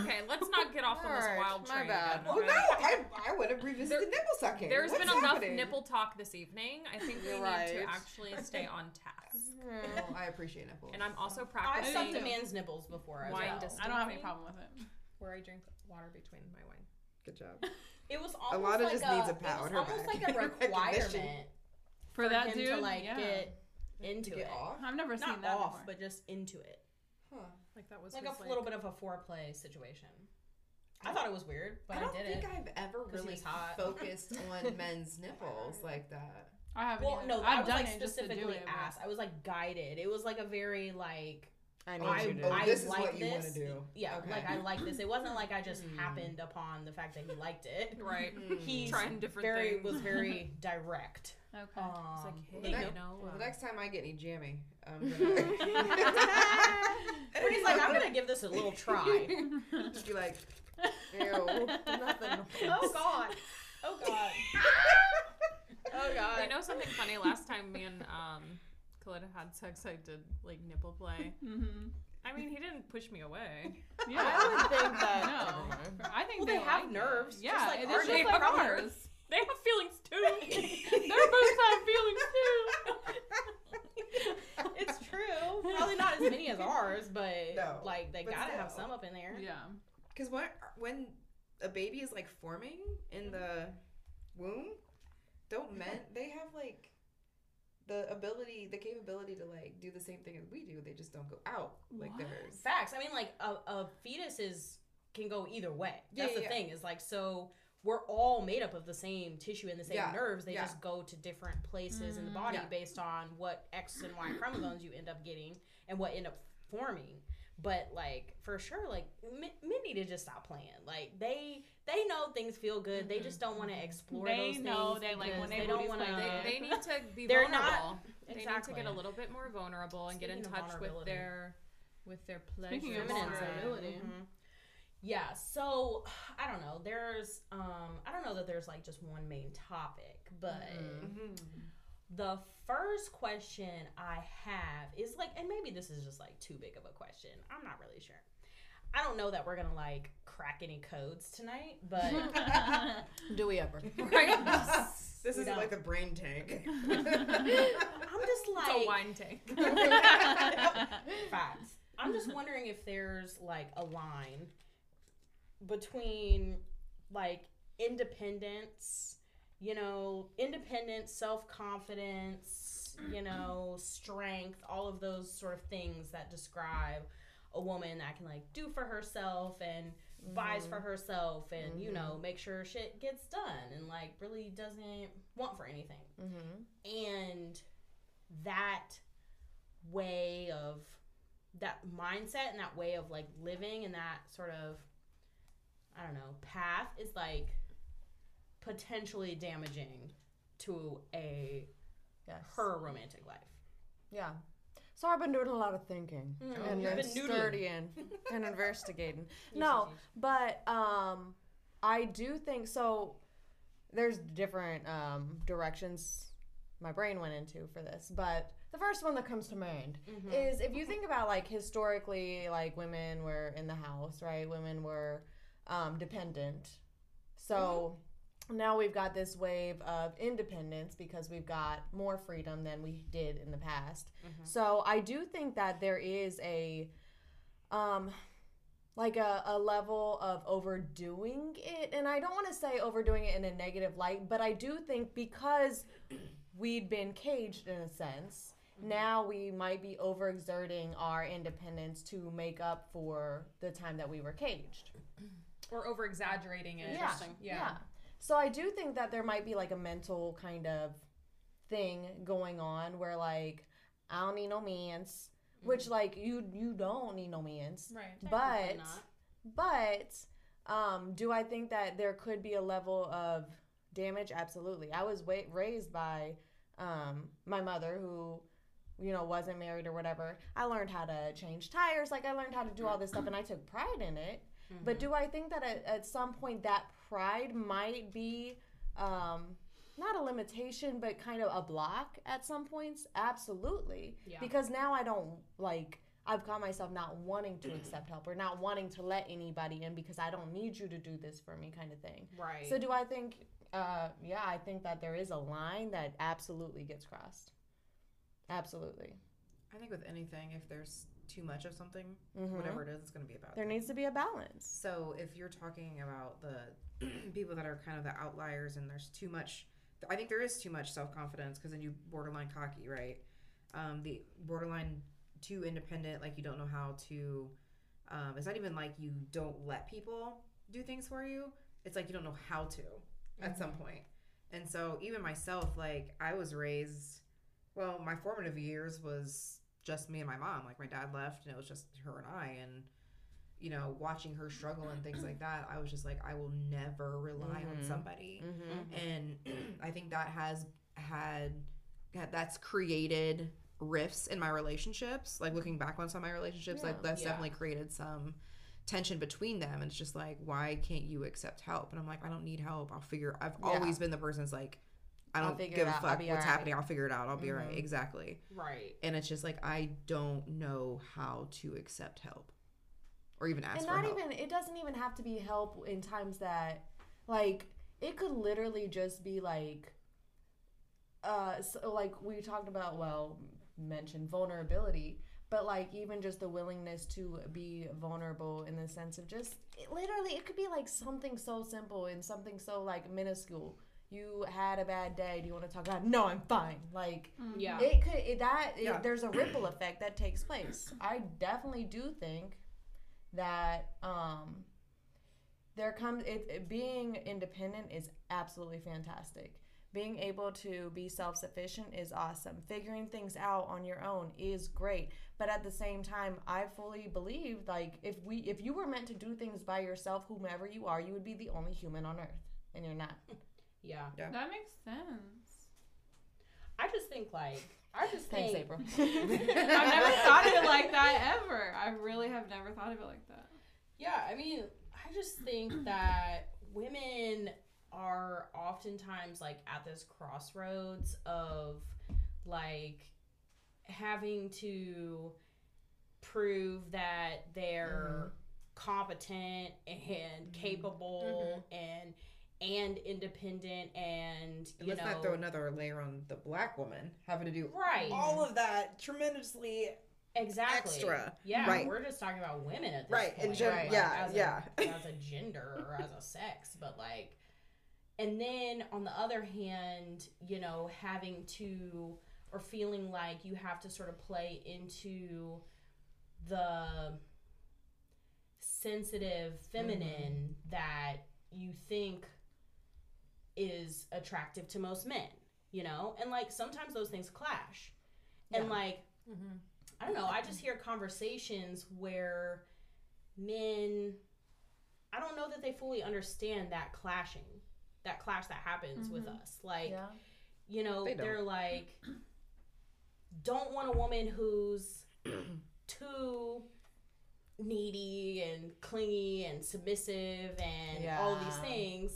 Okay, let's not get off on this Alright, wild my train. bad. again, Well, okay? no, I, I would have revisited There- nipple sucking. There's What's been enough nipple talk this evening. I think we You're need right. to actually stay on task. <laughs> Well, I appreciate nipples. And I'm also practicing. I've practicing sucked a too. man's nipples before as Wine well. dis- I don't have any problem with it. where I drink water between my wine. Good job. <laughs> It was A almost lot of like just a, needs a it pat was on her almost back. like a <laughs> Recognition. requirement For, for that him dude, to like yeah. get into to get it. off. I've never seen Not that off, before. but just into it. Huh. Like that was Like his, a little bit of a foreplay situation. I I thought it was weird, but I I, don't did think it. I've ever 'Cause he really was hot. focused <laughs> on men's nipples like that. I haven't. Well, either. no, I've I was done like it just to do specifically it. but- asked. I was like guided. It was like a very like I need you to. oh, I this is like what you want this. to do. yeah, Okay. like I like this. It wasn't like I just Hmm. happened upon the fact that he liked it. <laughs> right. Mm. He's Trying different very things. was very <laughs> direct. Okay. It's like, Um, hey, the next- you know, Well, the next time I get any jammy, I'm <laughs> But he's like, I'm gonna give this a little try. Just be like, Ew. Nothing. oh God. Oh God. Oh God. You know something funny? Last time me and um, Khalid had sex, I did like nipple play. <laughs> mm-hmm. I mean, he didn't push me away. <laughs> Yeah. I would think that. No. I think Well, they have like it. nerves, Yeah, just like it's ours just do. like Of ours. They have feelings too. <laughs> They're both have feelings too. it's true. Probably not as many as ours, but No, like they but gotta have some up in there. Yeah. because when when a baby is like forming in the womb, don't men they have like the ability, the capability to like do the same thing as we do. They just don't go out like What? theirs. Facts. I mean, like a, a fetus is can go either way. That's yeah, the yeah. thing. Is like so we're all made up of the same tissue and the same Yeah, nerves. They yeah. just go to different places in the Mm, body yeah. based on what X and Y chromosomes you end up getting and what end up forming. But like for sure, like men, men need to just stop playing. Like they they know things feel good. They just don't want to explore They those know things they, like, when they they don't want to. They, they need to be They're vulnerable. not- They need to get a little bit more vulnerable and get in touch with their with their pleasure. Speaking of feminine side. vulnerability. Mhm. Yeah, so I don't know. There's um I don't know that there's like just one main topic, but Mm-hmm. The first question I have is like and maybe this is just like too big of a question. I'm not really sure. I don't know that we're going to like crack any codes tonight, but <laughs> Do we ever? Right? <laughs> This is don't. like the brain tank. <laughs> I'm just It's like a wine tank. Facts. I'm just wondering if there's like a line between like independence, you know, independence, self confidence, you know, strength, all of those sort of things that describe a woman that can like do for herself and buys for herself and you know make sure shit gets done and like really doesn't want for anything. Mm-hmm. and that way of that mindset and that way of like living and that sort of I don't know path is like potentially damaging to a Yes. her romantic life. Yeah. So I've been doing a lot of thinking Mm, and you've been studying <laughs> and investigating. no, but um, I do think so. There's different um, directions my brain went into for this, but the first one that comes to mind Mhm. is if you think about like historically, like women were in the house, right? Women were um, dependent. So now we've got this wave of independence because we've got more freedom than we did in the past. So I do think that there is a um like a, a level of overdoing it and i don't want to say overdoing it in a negative light but i do think because we'd been caged in a sense now we might be overexerting our independence to make up for the time that we were caged Or over exaggerating it. yeah, Yeah. So I do think that there might be like a mental kind of thing going on where like I don't need no mans, which like you you don't need no mans. Right. But but um, do I think that there could be a level of damage? Absolutely. I was wa- raised by um, my mother who you know wasn't married or whatever. I learned how to change tires, like I learned how to do all this stuff, and I took pride in it. But do I think that at, at some point that pride might be um, not a limitation, but kind of a block at some points? Absolutely. Yeah. Because now I don't like. I've caught myself not wanting to <clears throat> accept help or not wanting to let anybody in because I don't need you to do this for me, kind of thing. Right. So do I think? Uh, yeah, I think that there is a line that absolutely gets crossed. Absolutely. I think with anything, if there's too much of something, Mhm. whatever it is, it's going to be about. There needs to be a balance. So if you're talking about the <clears throat> people that are kind of the outliers and there's too much, I think there is too much self confidence because then you borderline cocky, right? Um, the borderline too independent, like you don't know how to. Um, it's not even like you don't let people do things for you. It's like you don't know how to at some point. And so even myself, like I was raised. Well, my formative years was just me and my mom. Like my dad left, and it was just her and I, and you know, watching her struggle and things like that, I was just like, I will never rely on Mhm. somebody. Mm-hmm. And <clears throat> I think that has had, that's created rifts in my relationships. Like looking back on some of my relationships, like that's Yeah. definitely created some tension between them. And it's just like, why can't you accept help? And I'm like, I don't need help. I'll figure. I've Yeah. always been the person's like, I don't give a. Fuck what's alright. happening. I'll figure it out. I'll be alright. Mhm. Exactly. right. And it's just like I don't know how to accept help, or even ask and not help. even it doesn't even have to be help in times that like it could literally just be like uh so like we talked about well mentioned vulnerability but like even just the willingness to be vulnerable in the sense of just it, literally it could be like something so simple and something so like minuscule you had a bad day do you want to talk about it? no i'm fine like Yeah. it could it, that it- Yeah. there's a ripple effect that takes place i definitely do think that um there comes it, it being independent is absolutely fantastic being able to be self-sufficient is awesome figuring things out on your own is great but at the same time i fully believe like if we if you were meant to do things by yourself whomever you are you would be the only human on earth and you're not yeah. That makes sense. I just think like I just thanks think april <laughs> I've never thought of it like that ever. I really have never thought of it like that. Yeah, I mean, I just think <clears throat> that women are oftentimes like at this crossroads of like having to prove that they're mm-hmm. competent and mm-hmm. capable mm-hmm. and and independent and And you let's know not throw another layer on the black woman having to do right all of that tremendously exactly extra. yeah Right. we're just talking about women at this Right, in point gen- Right. yeah, as a, yeah. <laughs> as a <laughs> gender or as a sex but like and then on the other hand you know having to or feeling like you have to sort of play into the sensitive feminine mm-hmm. that you think is attractive to most men you know and like sometimes those things clash and Yeah. like mm-hmm. I don't know. I just hear conversations where men, I don't know that they fully understand that clashing that clash that happens with mm-hmm. us. Like Yeah. you know, they they're like, don't want a woman who's <clears throat> too needy and clingy and submissive and all these things.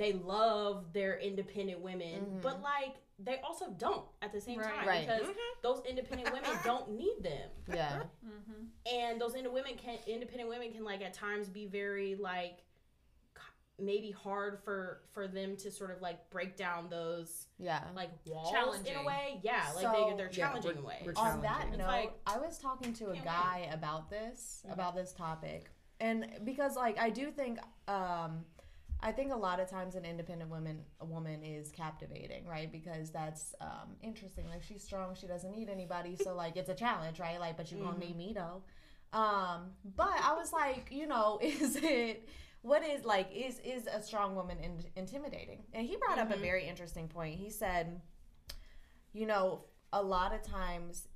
They love their independent women, Mhm. but like they also don't at the same Right. time Right. because those independent women <laughs> don't need them Yeah. Mm-hmm. and those independent women can independent women can like at times be very like maybe hard for for them to sort of like break down those Yeah. like walls in a way yeah like So- they, they're Yeah, challenging we're- in a way we're On that challenging. note, like- I was talking to a Can't guy about this, about this topic. And because like I do think um I think a lot of times an independent woman a woman is captivating, right? Because that's um interesting. Like she's strong, she doesn't need anybody, so like it's a challenge, right? Like but you gonna Mhm. need me though. Um but I was like, you know, <laughs> is it what is like is is a strong woman in, intimidating? And he brought up a Mhm. very interesting point. He said, you know, a lot of times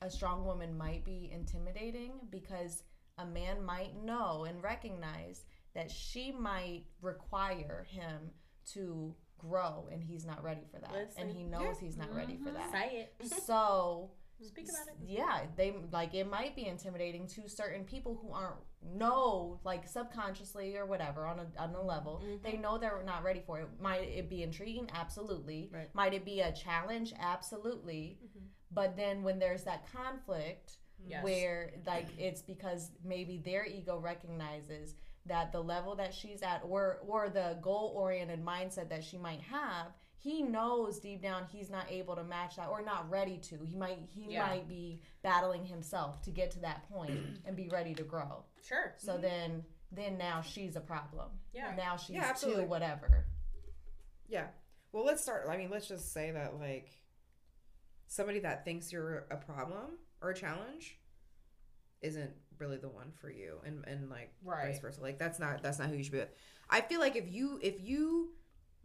a strong woman might be intimidating because a man might know and recognize that she might require him to grow and he's not ready for that. And he Listen. knows he's not ready for that. Say it. <laughs> So speak about it. yeah they like it might be intimidating to certain people who aren't know like subconsciously or whatever on a on a level. Mhm. they know they're not ready for it. Might it be intriguing? Absolutely. Right. might it be a challenge? Absolutely. Mhm. but then when there's that conflict yes. where like it's because maybe their ego recognizes that the level that she's at or or the goal oriented mindset that she might have he knows deep down he's not able to match that or not ready to he might he Yeah. might be battling himself to get to that point and be ready to grow sure so mm-hmm. then then now she's a problem yeah now she's Yeah, absolutely. too whatever Yeah. Well, let's start. I mean, let's just say that like somebody that thinks you're a problem or a challenge isn't really the one for you, and and like Right. vice versa. Like that's not that's not who you should be with. I feel like if you if you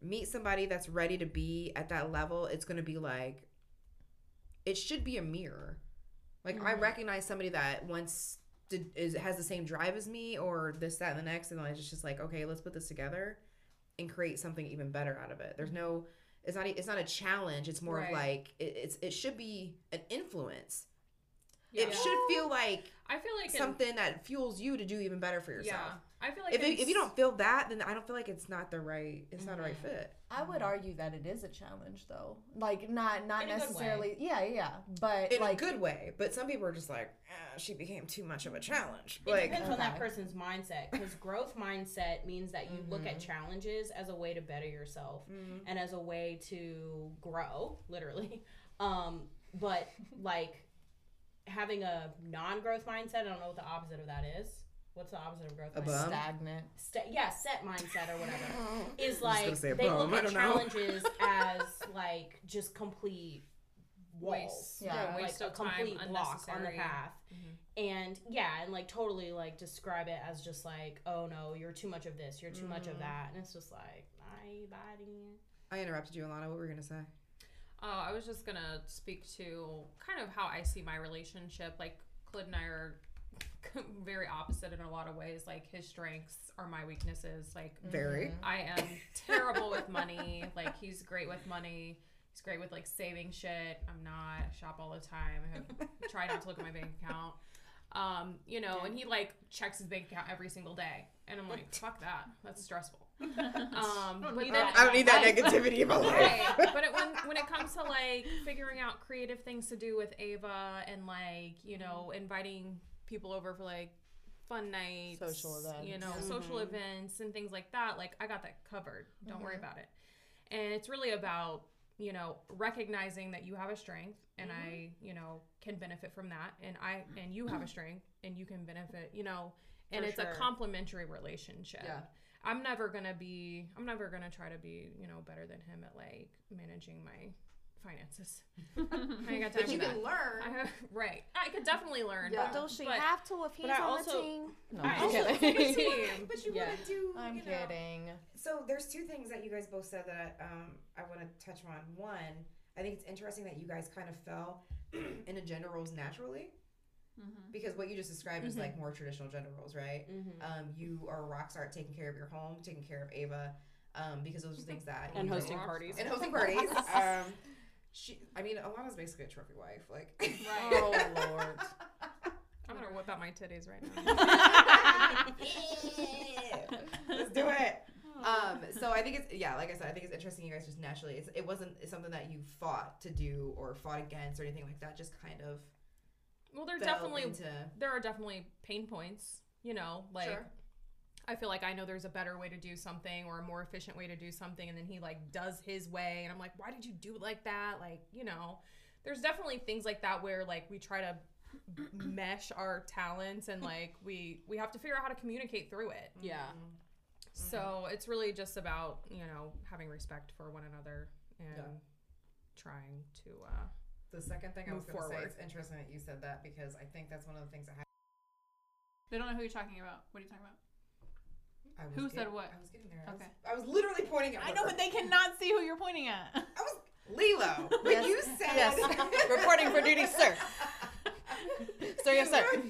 meet somebody that's ready to be at that level, it's gonna be like it should be a mirror. Like I Mhm. recognize somebody that once did, is has the same drive as me or this that and the next, and then it's just like okay, let's put this together and create something even better out of it. There's no it's not it's not a challenge. It's more of like it, it's it should be an influence. Yeah. It should feel like I feel like in- something that fuels you to do even better for yourself. Yeah, I feel like If, it, if you don't feel that, then I don't feel like it's not the right it's not a right Mhm. fit. i would argue that it is a challenge though like not not In a good way. necessarily yeah yeah but In like a good way, but some people are just like, eh, she became too much of a challenge. It Like, depends on that person's mindset because growth mindset means that you look at challenges as a way to better yourself Mhm. and as a way to grow, literally. <laughs> Um, but like having a non-growth mindset, I don't know what the opposite of that is. What's the opposite of growth A mindset? bum? stagnant Sta- yeah, set mindset or whatever. <laughs> Is like say they bum, look at challenges <laughs> as like just complete walls, Waste. Yeah. like waste a of time, complete block on the unnecessary. path. And yeah, and like totally like describe it as just like, oh no, you're too much of this, you're too much of Mhm. that, and it's just like, my body. I interrupted you, Alana. What were you gonna say? Oh, I was just gonna speak to kind of how I see my relationship. Like Khalid and I are <laughs> very opposite in a lot of ways. Like his strengths are my weaknesses. Like Very. I am terrible with money. Like he's great with money. He's great with like saving shit. I'm not. I shop all the time. I have <laughs> try not to look at my bank account. Um, you know, and he like checks his bank account every single day, and I'm like, <laughs> fuck that. That's stressful. <laughs> Um, but need then that I don't need that negativity in my life. right but it, when when it comes to like figuring out creative things to do with ava and like you know inviting people over for like fun nights Social events, you events. know Mhm. social events and things like that like i got that covered don't worry Mhm. about it and it's really about you know recognizing that you have a strength and Mm-hmm. i you know can benefit from that and i and you have a <clears throat> strength and you can benefit you know and For it's sure. a complementary relationship Yeah. I'm never gonna be. I'm never gonna try to be, you know, better than him at like managing my finances. <laughs> I ain't got time But for you that. can learn. I have, right. I could definitely learn. But but- does she but have to if he's I on also- the team? No, I I'm also kidding. think it's a team. <laughs> But you Yeah. want to do. I'm you know. kidding. So there's two things that you guys both said that um, I want to touch on. One, I think it's interesting that you guys kind of fell <clears throat> into gender roles naturally Mm-hmm. because what you just described is like more traditional gender roles, right? Mm-hmm. Um, you are a rock star at taking care of your home, taking care of Ava. um, because those are things that And you know, hosting parties. and hosting <laughs> parties. <laughs> um, she, I mean, Alana's basically a trophy wife. Like, <laughs> Oh lord. I'm gonna whip out my titties right now. Let's do it. Um, so I think it's yeah, like I said, I think it's interesting. You guys just naturally, it's it wasn't it's something that you fought to do or fought against or anything like that. Just kind of well, there definitely into there are definitely pain points. You know, like Sure. I feel like I know there's a better way to do something or a more efficient way to do something, and then he like does his way, and I'm like, why did you do it like that? Like, you know, there's definitely things like that where like we try to mesh our talents and like we we have to figure out how to communicate through it. Yeah. So it's really just about you know having respect for one another and Yeah. trying to. uh The second thing I was going to say, it's interesting that you said that because I think that's one of the things I had. They don't know who you're talking about. What are you talking about? I was Who get- said what? I was getting there. I was- Okay. I was, literally pointing at. I know, her. but they cannot see who you're pointing at. I was Lilo. <laughs> When Yes. you said Yes. <laughs> Reporting for duty, sir. Sir, yes, sir. <laughs>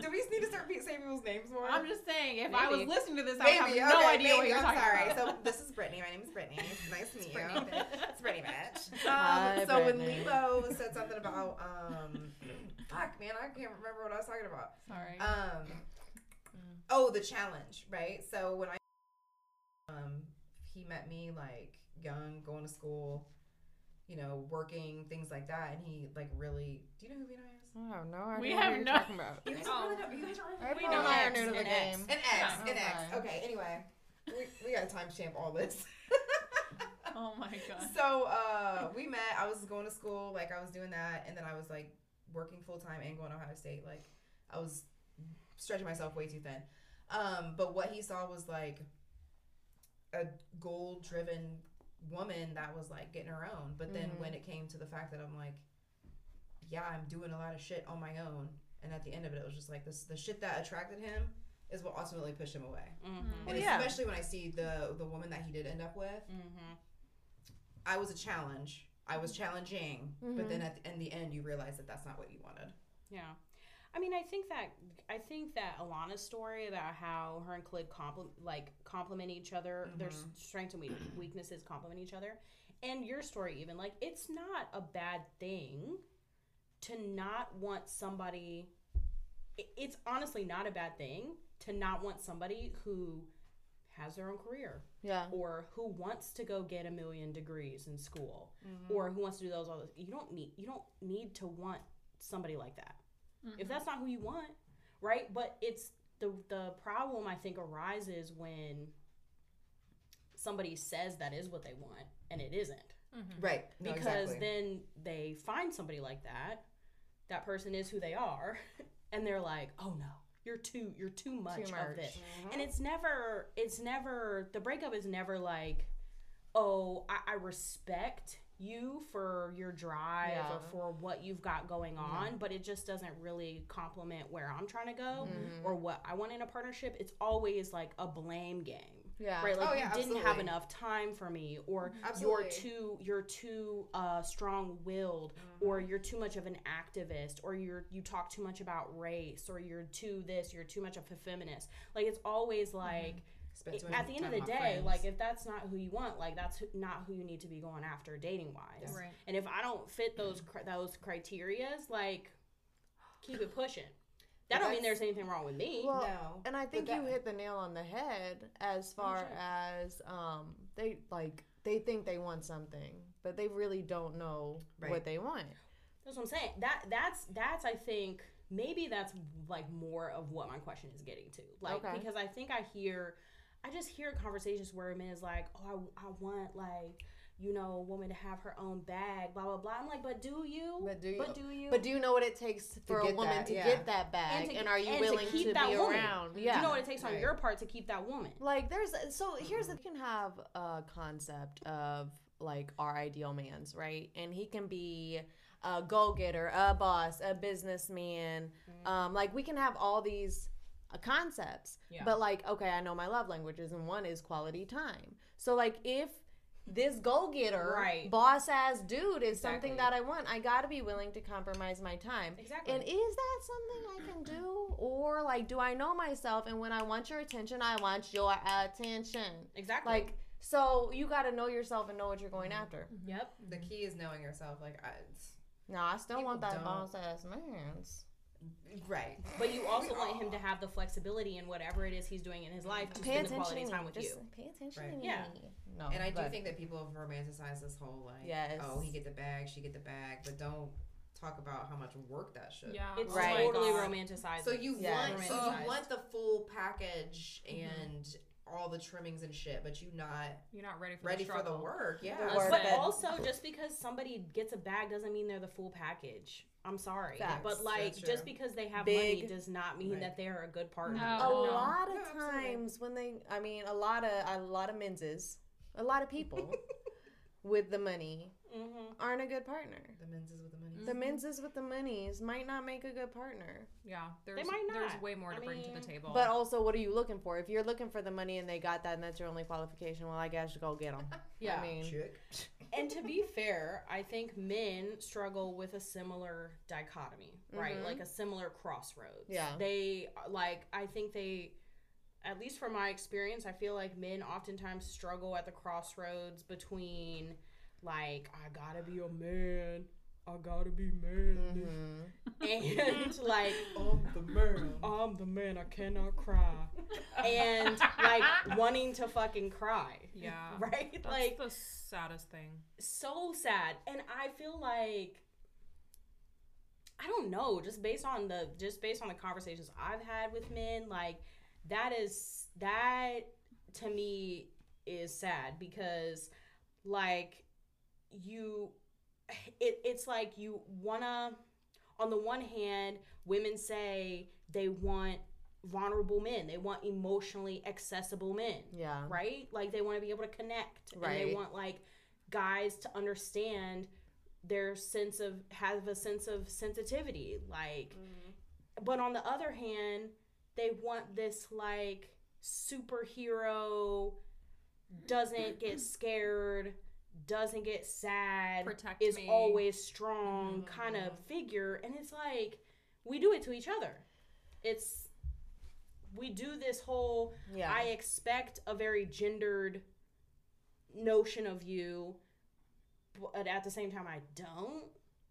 Do we need to start saying people's names more? I'm just saying, if I was listening to this, I would have no okay, idea what you're I'm talking sorry. about. So this is Brittany. My name is Brittany. <laughs> Nice to meet you. Brittany. It's Brittany. <laughs> Hi, Um, so when Brittany. Lilo said something about um, fuck man, I can't remember what I was talking about. Sorry. Um, oh, the challenge, right? So when I um, he met me like young, going to school, you know, working things like that, and he like really. Do you know who Vino is? Oh no, We idea have what you're no- talking about. You guys Oh. don't really know. You guys don't really Everyone know. I are new to the an X, game. An X, Yeah. an X. Okay. Okay. Anyway, we, we got to timestamp all this. <laughs> oh my god. so uh, we met. I was going to school, like I was doing that, and then I was like working full time and going to Ohio State. Like I was stretching myself way too thin. Um, but what he saw was like a goal driven woman that was like getting her own. But then Mhm. when it came to the fact that I'm like, yeah, I'm doing a lot of shit on my own, and at the end of it, it was just like this: the shit that attracted him is what ultimately pushed him away. Mm-hmm. And yeah. especially when I see the the woman that he did end up with, Mm-hmm. I was a challenge. I was challenging, Mhm. but then at the, in the end, you realize that that's not what you wanted. Yeah. I mean, I think that I think that Alana's story about how her and Khalid compl- like complement each other, their strengths and weaknesses complement each other, and your story even like it's not a bad thing to not want somebody. It's honestly not a bad thing to not want somebody who has their own career Yeah. or who wants to go get a million degrees in school Mm-hmm. or who wants to do those all those you don't need you don't need to want somebody like that if that's mm-hmm. not who you want right but it's the the problem i think arises when somebody says that is what they want and it isn't mm-hmm. Right. No, because exactly. then they find somebody like that that person is who they are <laughs> and they're like oh no you're too you're too much, much. of this mm-hmm. and it's never it's never the breakup is never like oh i, I respect you for your drive Yeah. or for what you've got going on but it just doesn't really complement where i'm trying to go Mm-hmm. or what i want in a partnership it's always like a blame game Yeah. right like Oh, you yeah, didn't have enough time for me or Absolutely. you're too you're too uh, strong-willed Mm-hmm. or you're too much of an activist or you're you talk too much about race or you're too this you're too much of a feminist like it's always like Spent too much at the end of the day friends. like if that's not who you want like that's who, not who you need to be going after dating wise Right. and if i don't fit those cri- those criterias like keep it pushing that But don't mean there's anything wrong with me Well, no. And I think that- you hit the nail on the head as far sure. as um they like they think they want something, but they really don't know Right. what they want. That's what I'm saying. That that's that's I think maybe that's like more of what my question is getting to. Like Okay. because I think I hear I just hear conversations where a man is like, "Oh, I, I want like you know, a woman to have her own bag, blah blah blah." I'm like, "But do you? But do you- But do you? But do you know what it takes for a woman that, to yeah. get that bag? to- And, are you and willing to, keep be that woman. around? do you know what it takes on your part to keep that woman?" like there's so here's the you can have a concept of like our ideal man's right and he can be a go-getter a boss a businessman um like we can have all these Uh, concepts Yeah. but like okay i know my love languages and one is quality time so like if this go-getter Right. boss ass dude is something that i want i gotta be willing to compromise my time Exactly. and is that something I can do? Or like do I know myself and when I want your attention, I want your attention? exactly. Like So you got to know yourself and know what you're going mm-hmm. after. Yep. The key is knowing yourself. Like, I, No, I still want that boss ass man's. Right. But you also want him to have the flexibility in whatever it is he's doing in his life to Pay spend the attention quality to time with Just you. pay attention Right. to me. Yeah. No, And I do but- think that people have romanticized this whole like, Yes. oh, he get the bag, she get the bag, but don't talk about how much work that should. Yeah. It's Right. totally God. romanticized. So you Yeah. want so you want the full package mm-hmm. and all the trimmings and shit, but you not You're not ready for ready the for the work. Yeah. The work But also, just because somebody gets a bag doesn't mean they're the full package. I'm sorry, Facts. but like, just because they have Big- money does not mean Right. that they're a good partner. No. a No. lot of No, times when they i mean a lot of a lot of menses a lot of people <laughs> with the money hmm aren't a good partner The menses with the money. the menses with the monies might not make a good partner Yeah. There's might there's way more I to bring to the table. but also what are you looking for if you're looking for the money and they got that and that's your only qualification well i guess you go get them <laughs> Yeah. i mean Chick. <laughs> and to be fair, I think men struggle with a similar dichotomy, right? Mhm. Like a similar crossroads. Yeah. They like I think they at least from my experience, I feel like men oftentimes struggle at the crossroads between like I got to be a man, I got to be man. mhm. And <laughs> like I'm the man. I'm the man, I cannot cry. and like wanting to fucking cry. yeah. <laughs> Right? That's like the saddest thing. so sad and i feel like i don't know just based on the just based on the conversations i've had with men like that is that to me is sad because like you it, it's like you wanna on the one hand women say they want vulnerable men they want emotionally accessible men yeah right? Like they want to be able to connect, and Right. they want like guys to understand their sense of have a sense of sensitivity, like. Mm-hmm. But on the other hand, they want this like superhero doesn't get scared, doesn't get sad, Protect is me. always strong kind of figure, and it's like we do it to each other. It's we do this whole yeah I expect a very gendered notion of you, but at the same time, I don't.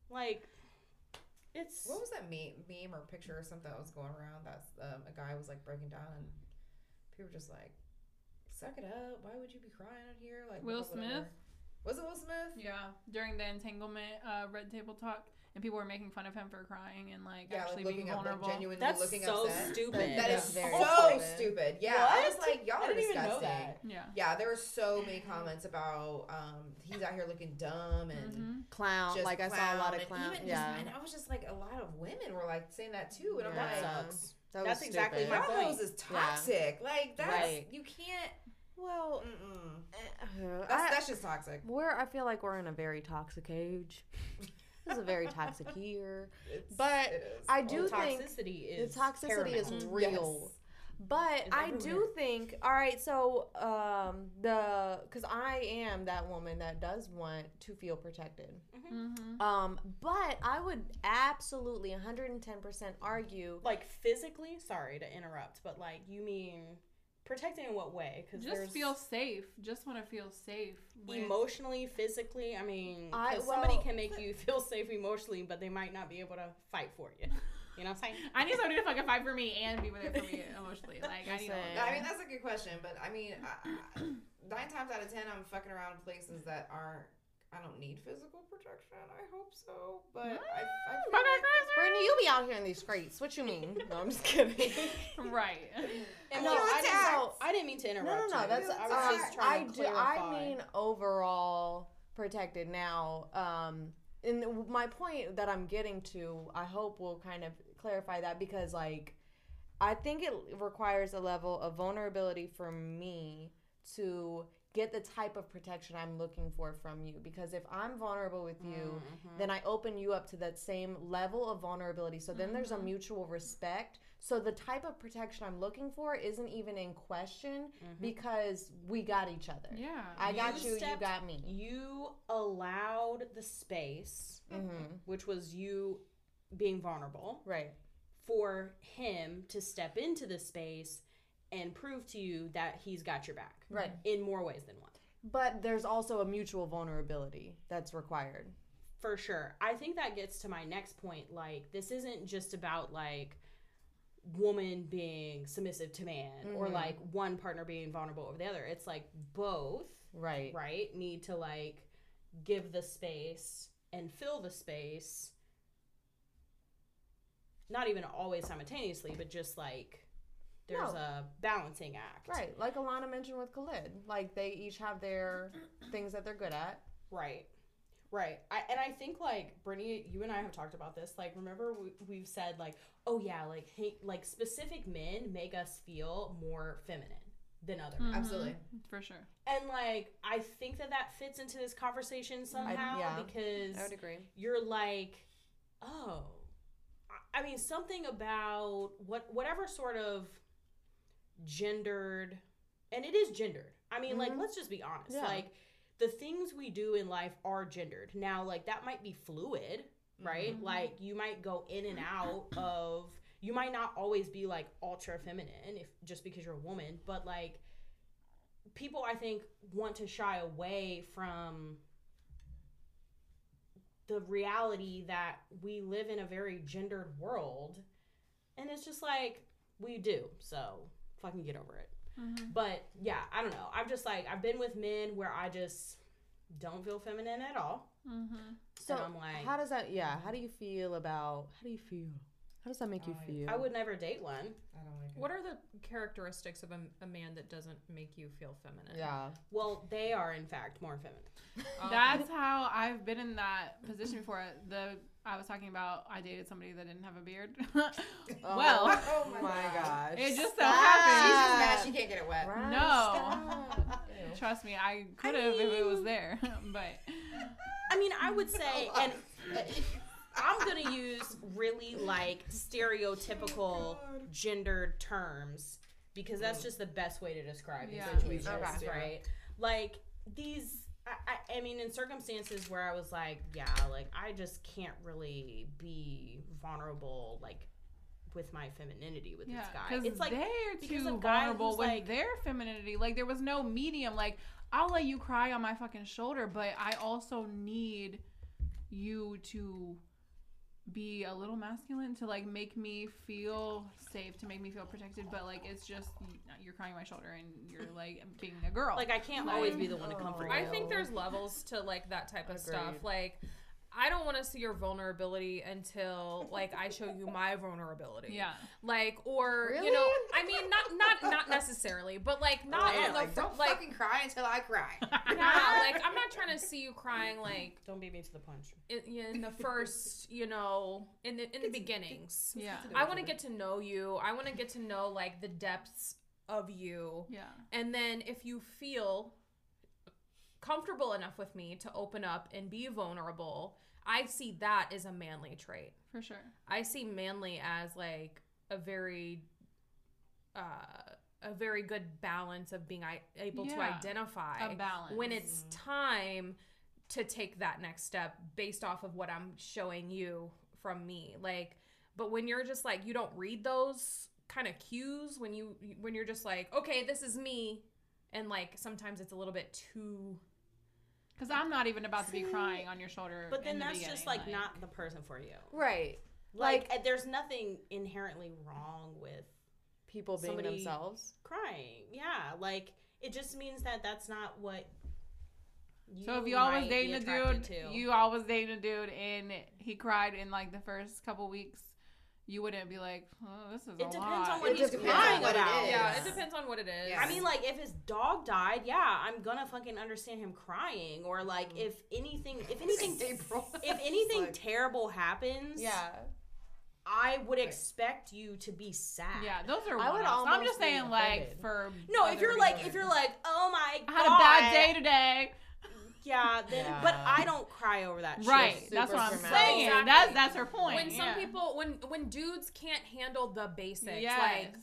Like, it's. What was that meme, meme or picture or something that was going around? That's um, a guy was like breaking down and people were just like, "Suck it up! Why would you be crying out here?" Like Will whatever. Smith? Was it Will Smith? Yeah, during the entanglement uh, red table talk, and people were making fun of him for crying and like Yeah, actually like being looking up, like vulnerable. genuinely That's looking so upset. stupid. That That's is very so stupid. stupid. Yeah, I was like, y'all I are didn't even disgusting. know that. yeah. Yeah, there were so many comments about um, he's out here looking dumb and hmm clown just like i saw a lot of clown, clown and even yeah just, and I was just like, a lot of women were like saying that too, and I'm like, That sucks. that That's was exactly stupid. my y'all point. those is Yeah. toxic. Like that's Right. you can't. Well Mm-mm. uh, That's I- that's just toxic. we're i feel like we're in a very toxic age this is a very toxic <laughs> year It's, But it is. I do The think toxicity is. the toxicity is real. Yes. But I do think, all right, so um, the because I am that woman that does want to feel protected. hmm Um, but I would absolutely 110% argue. Like physically, sorry to interrupt, but like you mean protecting in what way? Because Just feel safe. Just want to feel safe. with- emotionally, physically. I mean, I- somebody can make you feel safe emotionally, but they might not be able to fight for you. You know what I'm saying? <laughs> I need somebody to fucking fight for me and be there for me <laughs> emotionally. Like I need. Listen. A I mean, that's a good question, but I mean, I, I, <clears throat> nine times out of ten, I'm fucking around in places that aren't. I don't need physical protection. I hope so, but I, I mm, feel like Brittany, you be out here in these streets. What you mean? No, I'm just kidding. <laughs> right. <laughs> And No, no, I didn't, out. I didn't mean to interrupt. no, no. you. That's I was just trying to do. clarify. I mean, overall protected. Now, um, and my point that I'm getting to, I hope will kind of clarify that because, like, I think it requires a level of vulnerability for me to get the type of protection I'm looking for from you. Because if I'm vulnerable with you, Mhm. then I open you up to that same level of vulnerability. So then there's a mutual respect. So the type of protection I'm looking for isn't even in question Mhm. because we got each other. Yeah. I got You you, you got me. you allowed the space, hmm which was you being vulnerable, Right. for him to step into the space and prove to you that he's got your back Right. in more ways than one. but there's also a mutual vulnerability that's required. For sure. I think that gets to my next point. Like, this isn't just about like woman being submissive to man or Mhm. like one partner being vulnerable over the other. It's like both, Right. right? Need to like give the space and fill the space. Not even always simultaneously, but just like there's No. a balancing act. Right. Like Alana mentioned with Khalid. Like they each have their <clears throat> things that they're good at. Right. Right. I, and I think like Brittany, you and I have talked about this. Like, remember we, we've said like, oh yeah, like hey, like specific men make us feel more feminine than others. Mhm. Absolutely. For sure. And like, I think that that fits into this conversation somehow yeah. because agree. you're like, oh, I- I mean, something about what whatever sort of gendered, and it is gendered. I mean, like, Mhm. let's just be honest. Yeah. Like, the things we do in life are gendered. Now, like, that might be fluid, right? Mm-hmm. Like, you might go in and out of. You might not always be like ultra feminine if just because you're a woman, but like people I think want to shy away from the reality that we live in a very gendered world and it's just like we do so fucking get over it Mhm. but yeah i don't know i'm just like i've been with men where i just don't feel feminine at all Mm-hmm. So and i'm like how does that? Yeah. How do you feel about? How do you feel? How does that make you feel? i would never date one I don't like it. What are the characteristics of a, a man that doesn't make you feel feminine? Yeah. well they are in fact more feminine Um, <laughs> That's how I've been in that position before. The I was talking about I dated somebody that didn't have a beard. <laughs> Oh. well, Oh <laughs> Oh my <laughs> gosh. it just so Stop. happened. She's just mad she can't get it wet. Right, No. Trust me, I could have if it was there, but i mean i would say and uh, i'm gonna use really like stereotypical gendered terms because that's just the best way to describe Yeah. these situations, Okay. right? Like these, I, I, mean, in circumstances where I was like, yeah, like I just can't really be vulnerable, like with my femininity with yeah, this guy. because It's like they're too vulnerable with like- their femininity. Like there was no medium. Like I'll let you cry on my fucking shoulder, but I also need you to be a little masculine to like make me feel safe, to make me feel protected. But like it's just you're crying on my shoulder and you're <laughs> like being a girl. like I can't always be the one to comfort you. I think there's levels to like that type of stuff. Like, I don't want to see your vulnerability until like I show you my vulnerability. yeah, Like, or you know, I mean, not not not necessarily, but like not Yeah, on the like, fir- don't like fucking cry until I cry. <laughs> yeah, like I'm not trying to see you crying like Don't beat me to the punch. in, in the first, you know, in the in the beginnings. yeah, I want to get to know you. I want to get to know like the depths of you. yeah. And then if you feel comfortable enough with me to open up and be vulnerable, I see that as a manly trait. For sure. I see manly as like a very uh a very good balance of being I- able to identify A balance. when it's time to take that next step based off of what I'm showing you from me. Like, but when you're just like you don't read those kind of cues when you when you're just like, okay, this is me, and like sometimes it's a little bit too. Because I'm not even about to be crying on your shoulder. But then in the that's just beginning, like, not the person for you. Right. Like, uh, there's nothing inherently wrong with People being Somebody- themselves. crying. Yeah, like it just means that that's not what. You So if you always might dating a dude, to. you always dating a dude, and he cried in like the first couple weeks, you wouldn't be like, "Oh, this is It a depends lot." on what It he's crying about. is. Yeah, it depends on what it is. Yeah. I mean, like if his dog died, yeah, I'm gonna fucking understand him crying. Or like mm. if anything, if anything, <laughs> April. if anything <laughs> Like- terrible happens, Yeah. I would expect you to be sad. yeah, those are. I would one-offs. I'm just be saying, like offended. for No, if you're like, if you're like, oh my god I god, had a bad day today. Yeah, then, Yeah. but I don't cry over that. Right, shit. that's what I'm dramatic. saying. Exactly. That's that's her point. when some yeah. people when when dudes can't handle the basics yes. like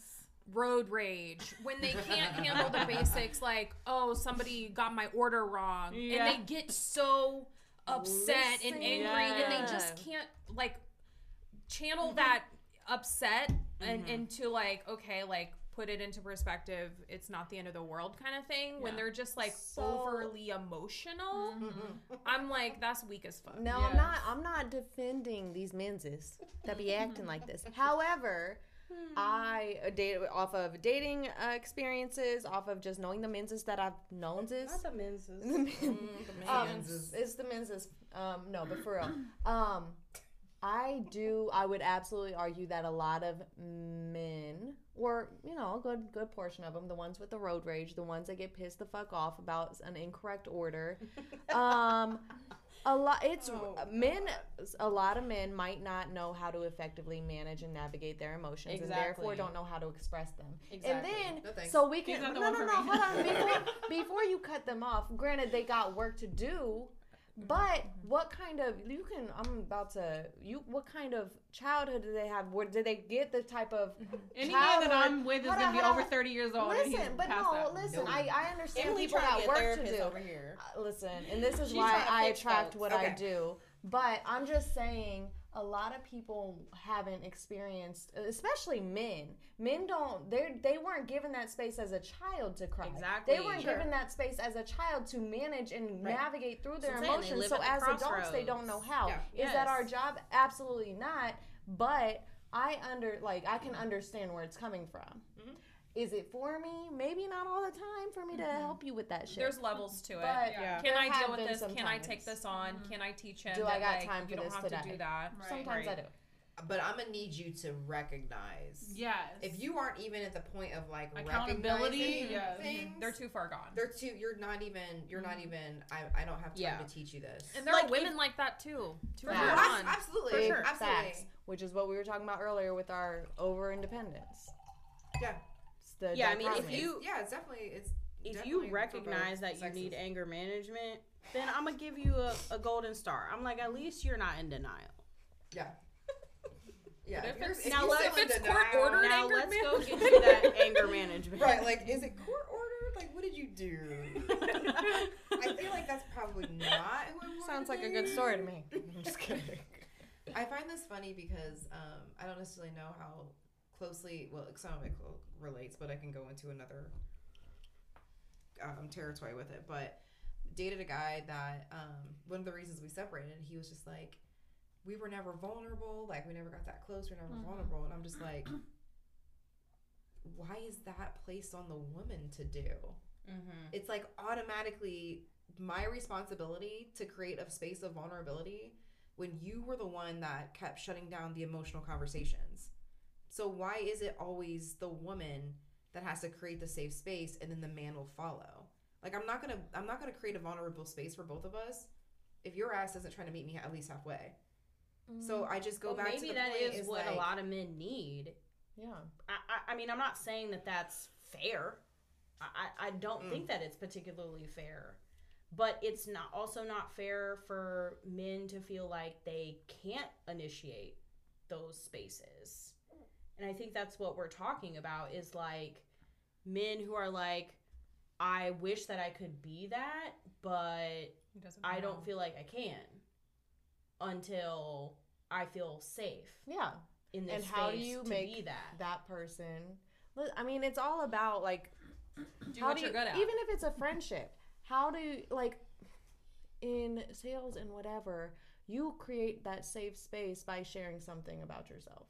road rage when they can't handle the basics like oh somebody got my order wrong Yeah. and they get so upset and Listen. angry and they just can't like channel that upset and Mm-hmm. into like okay like put it into perspective, it's not the end of the world kind of thing. When they're just like So- overly emotional, I'm like, that's weak as fuck. No, Yeah. I'm not. I'm not defending these menses that be <laughs> acting like this. However, I uh, date off of dating uh, experiences, off of just knowing the menses that I've known. This Not the menses. <laughs> um, menses. it's the menses. Um, no, but for real, um, I do. I would absolutely argue that a lot of men, or you know, a good good portion of them, the ones with the road rage, the ones that get pissed the fuck off about an incorrect order, <laughs> um, a lot. It's Oh, men. A lot of men might not know how to effectively manage and navigate their emotions, and therefore don't know how to express them. Exactly. And then, No so we He's can not the no, one no, for no. me. Hold on, <laughs> before before you cut them off. Granted, they got work to do, but what kind of you can? I'm about to you. What kind of childhood did they have? Where did they get the type of Any man that I'm with is gonna be over 30 years old. and he's Listen, but past no, that. listen. No. I I understand Emily people to got work to do. over here. Uh, listen, and this is She's why I attract folks. what I do. But I'm just saying, a lot of people haven't experienced, especially men. Men don't. They they weren't given that space as a child to cry. Exactly. They weren't Sure. given that space as a child to manage and Right. navigate through their So emotions. So at the as adults, they don't know crossroads. how. Yeah. Is that our job? Absolutely not. But I under like I can understand where it's coming from. Mm-hmm. Is it for me? Maybe not all the time for me to mm-hmm. help you with that shit. There's levels to it. But Yeah. Can I deal with this? some Can I take this on? Mm-hmm. Can I teach him? Do that, I got like, time You for don't this have today? to do that. Right. Sometimes I do. But I'm gonna need you to recognize. Yes. If you aren't even at the point of like Accountability, yes. Mm-hmm. things, They're too far gone. They're too. You're not even. You're not even. I. I don't have time Yeah. to teach you this. and there Like, are women like that too. Too far Abs- gone. absolutely. Big sure. Absolutely. facts, which is what we were talking about earlier with our over independence. Yeah. Yeah, I mean, if dichotomy. you- Yeah, it's definitely. It's. if definitely you recognize that you sexes. need anger management, then I'm gonna give you a, a golden star. I'm like, at least you're not in denial. Yeah. <laughs> Yeah. But if you're- it's- if now let's- if it's court denial- ordered- Now anger let's go management. get you that <laughs> anger management. Right, like, is it court ordered? Like, what did you do? <laughs> I feel like that's probably not who I'm sounds going like a good story to me. I'm just kidding. I find this funny because um, I don't necessarily know how closely, well, some of it clo- relates, but I can go into another um, territory with it. But dated a guy that um, one of the reasons we separated, he was just like, we were never vulnerable. Like, we never got that close. We are never vulnerable. And I'm just like, <clears throat> why is that placed on the woman to do? Mm-hmm. it's like automatically my responsibility to create a space of vulnerability when you were the one that kept shutting down the emotional conversations. So why is it always the woman that has to create the safe space and then the man will follow? Like I'm not going to I'm not going to create a vulnerable space for both of us if your ass isn't trying to meet me at least halfway. So I just go Well, back maybe to the that point is is what like, a lot of men need. Yeah. I, I, I mean, I'm not saying that that's fair. I, I I don't Mm. think that it's particularly fair, but it's not also not fair for men to feel like they can't initiate those spaces. And I think that's what we're talking about is like men who are like, I wish that I could be that, but I don't feel like I can until I feel safe Yeah. in this And how do space you to make be that. that person? I mean, it's all about like do how what do you're you, good at. even if it's a friendship how do you, like in sales and whatever you create that safe space by sharing something about yourself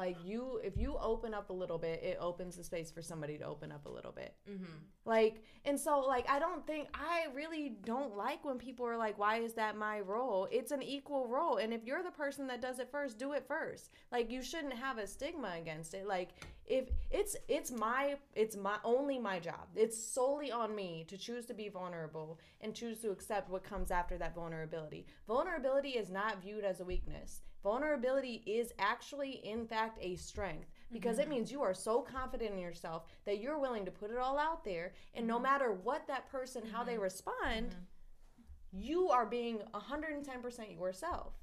like you if you open up a little bit it opens the space for somebody to open up a little bit. Mm-hmm. like and so like i don't think i really don't like when people are like why is that my role? It's an equal role and if you're the person that does it first do it first. Like you shouldn't have a stigma against it. Like if it's it's my it's my only my job. It's solely on me to choose to be vulnerable and choose to accept what comes after that vulnerability. Vulnerability is not viewed as a weakness vulnerability is actually in fact a strength because it mm-hmm. means you are so confident in yourself that you're willing to put it all out there and no mm-hmm. matter what that person how they mm-hmm. respond you are being 110% yourself.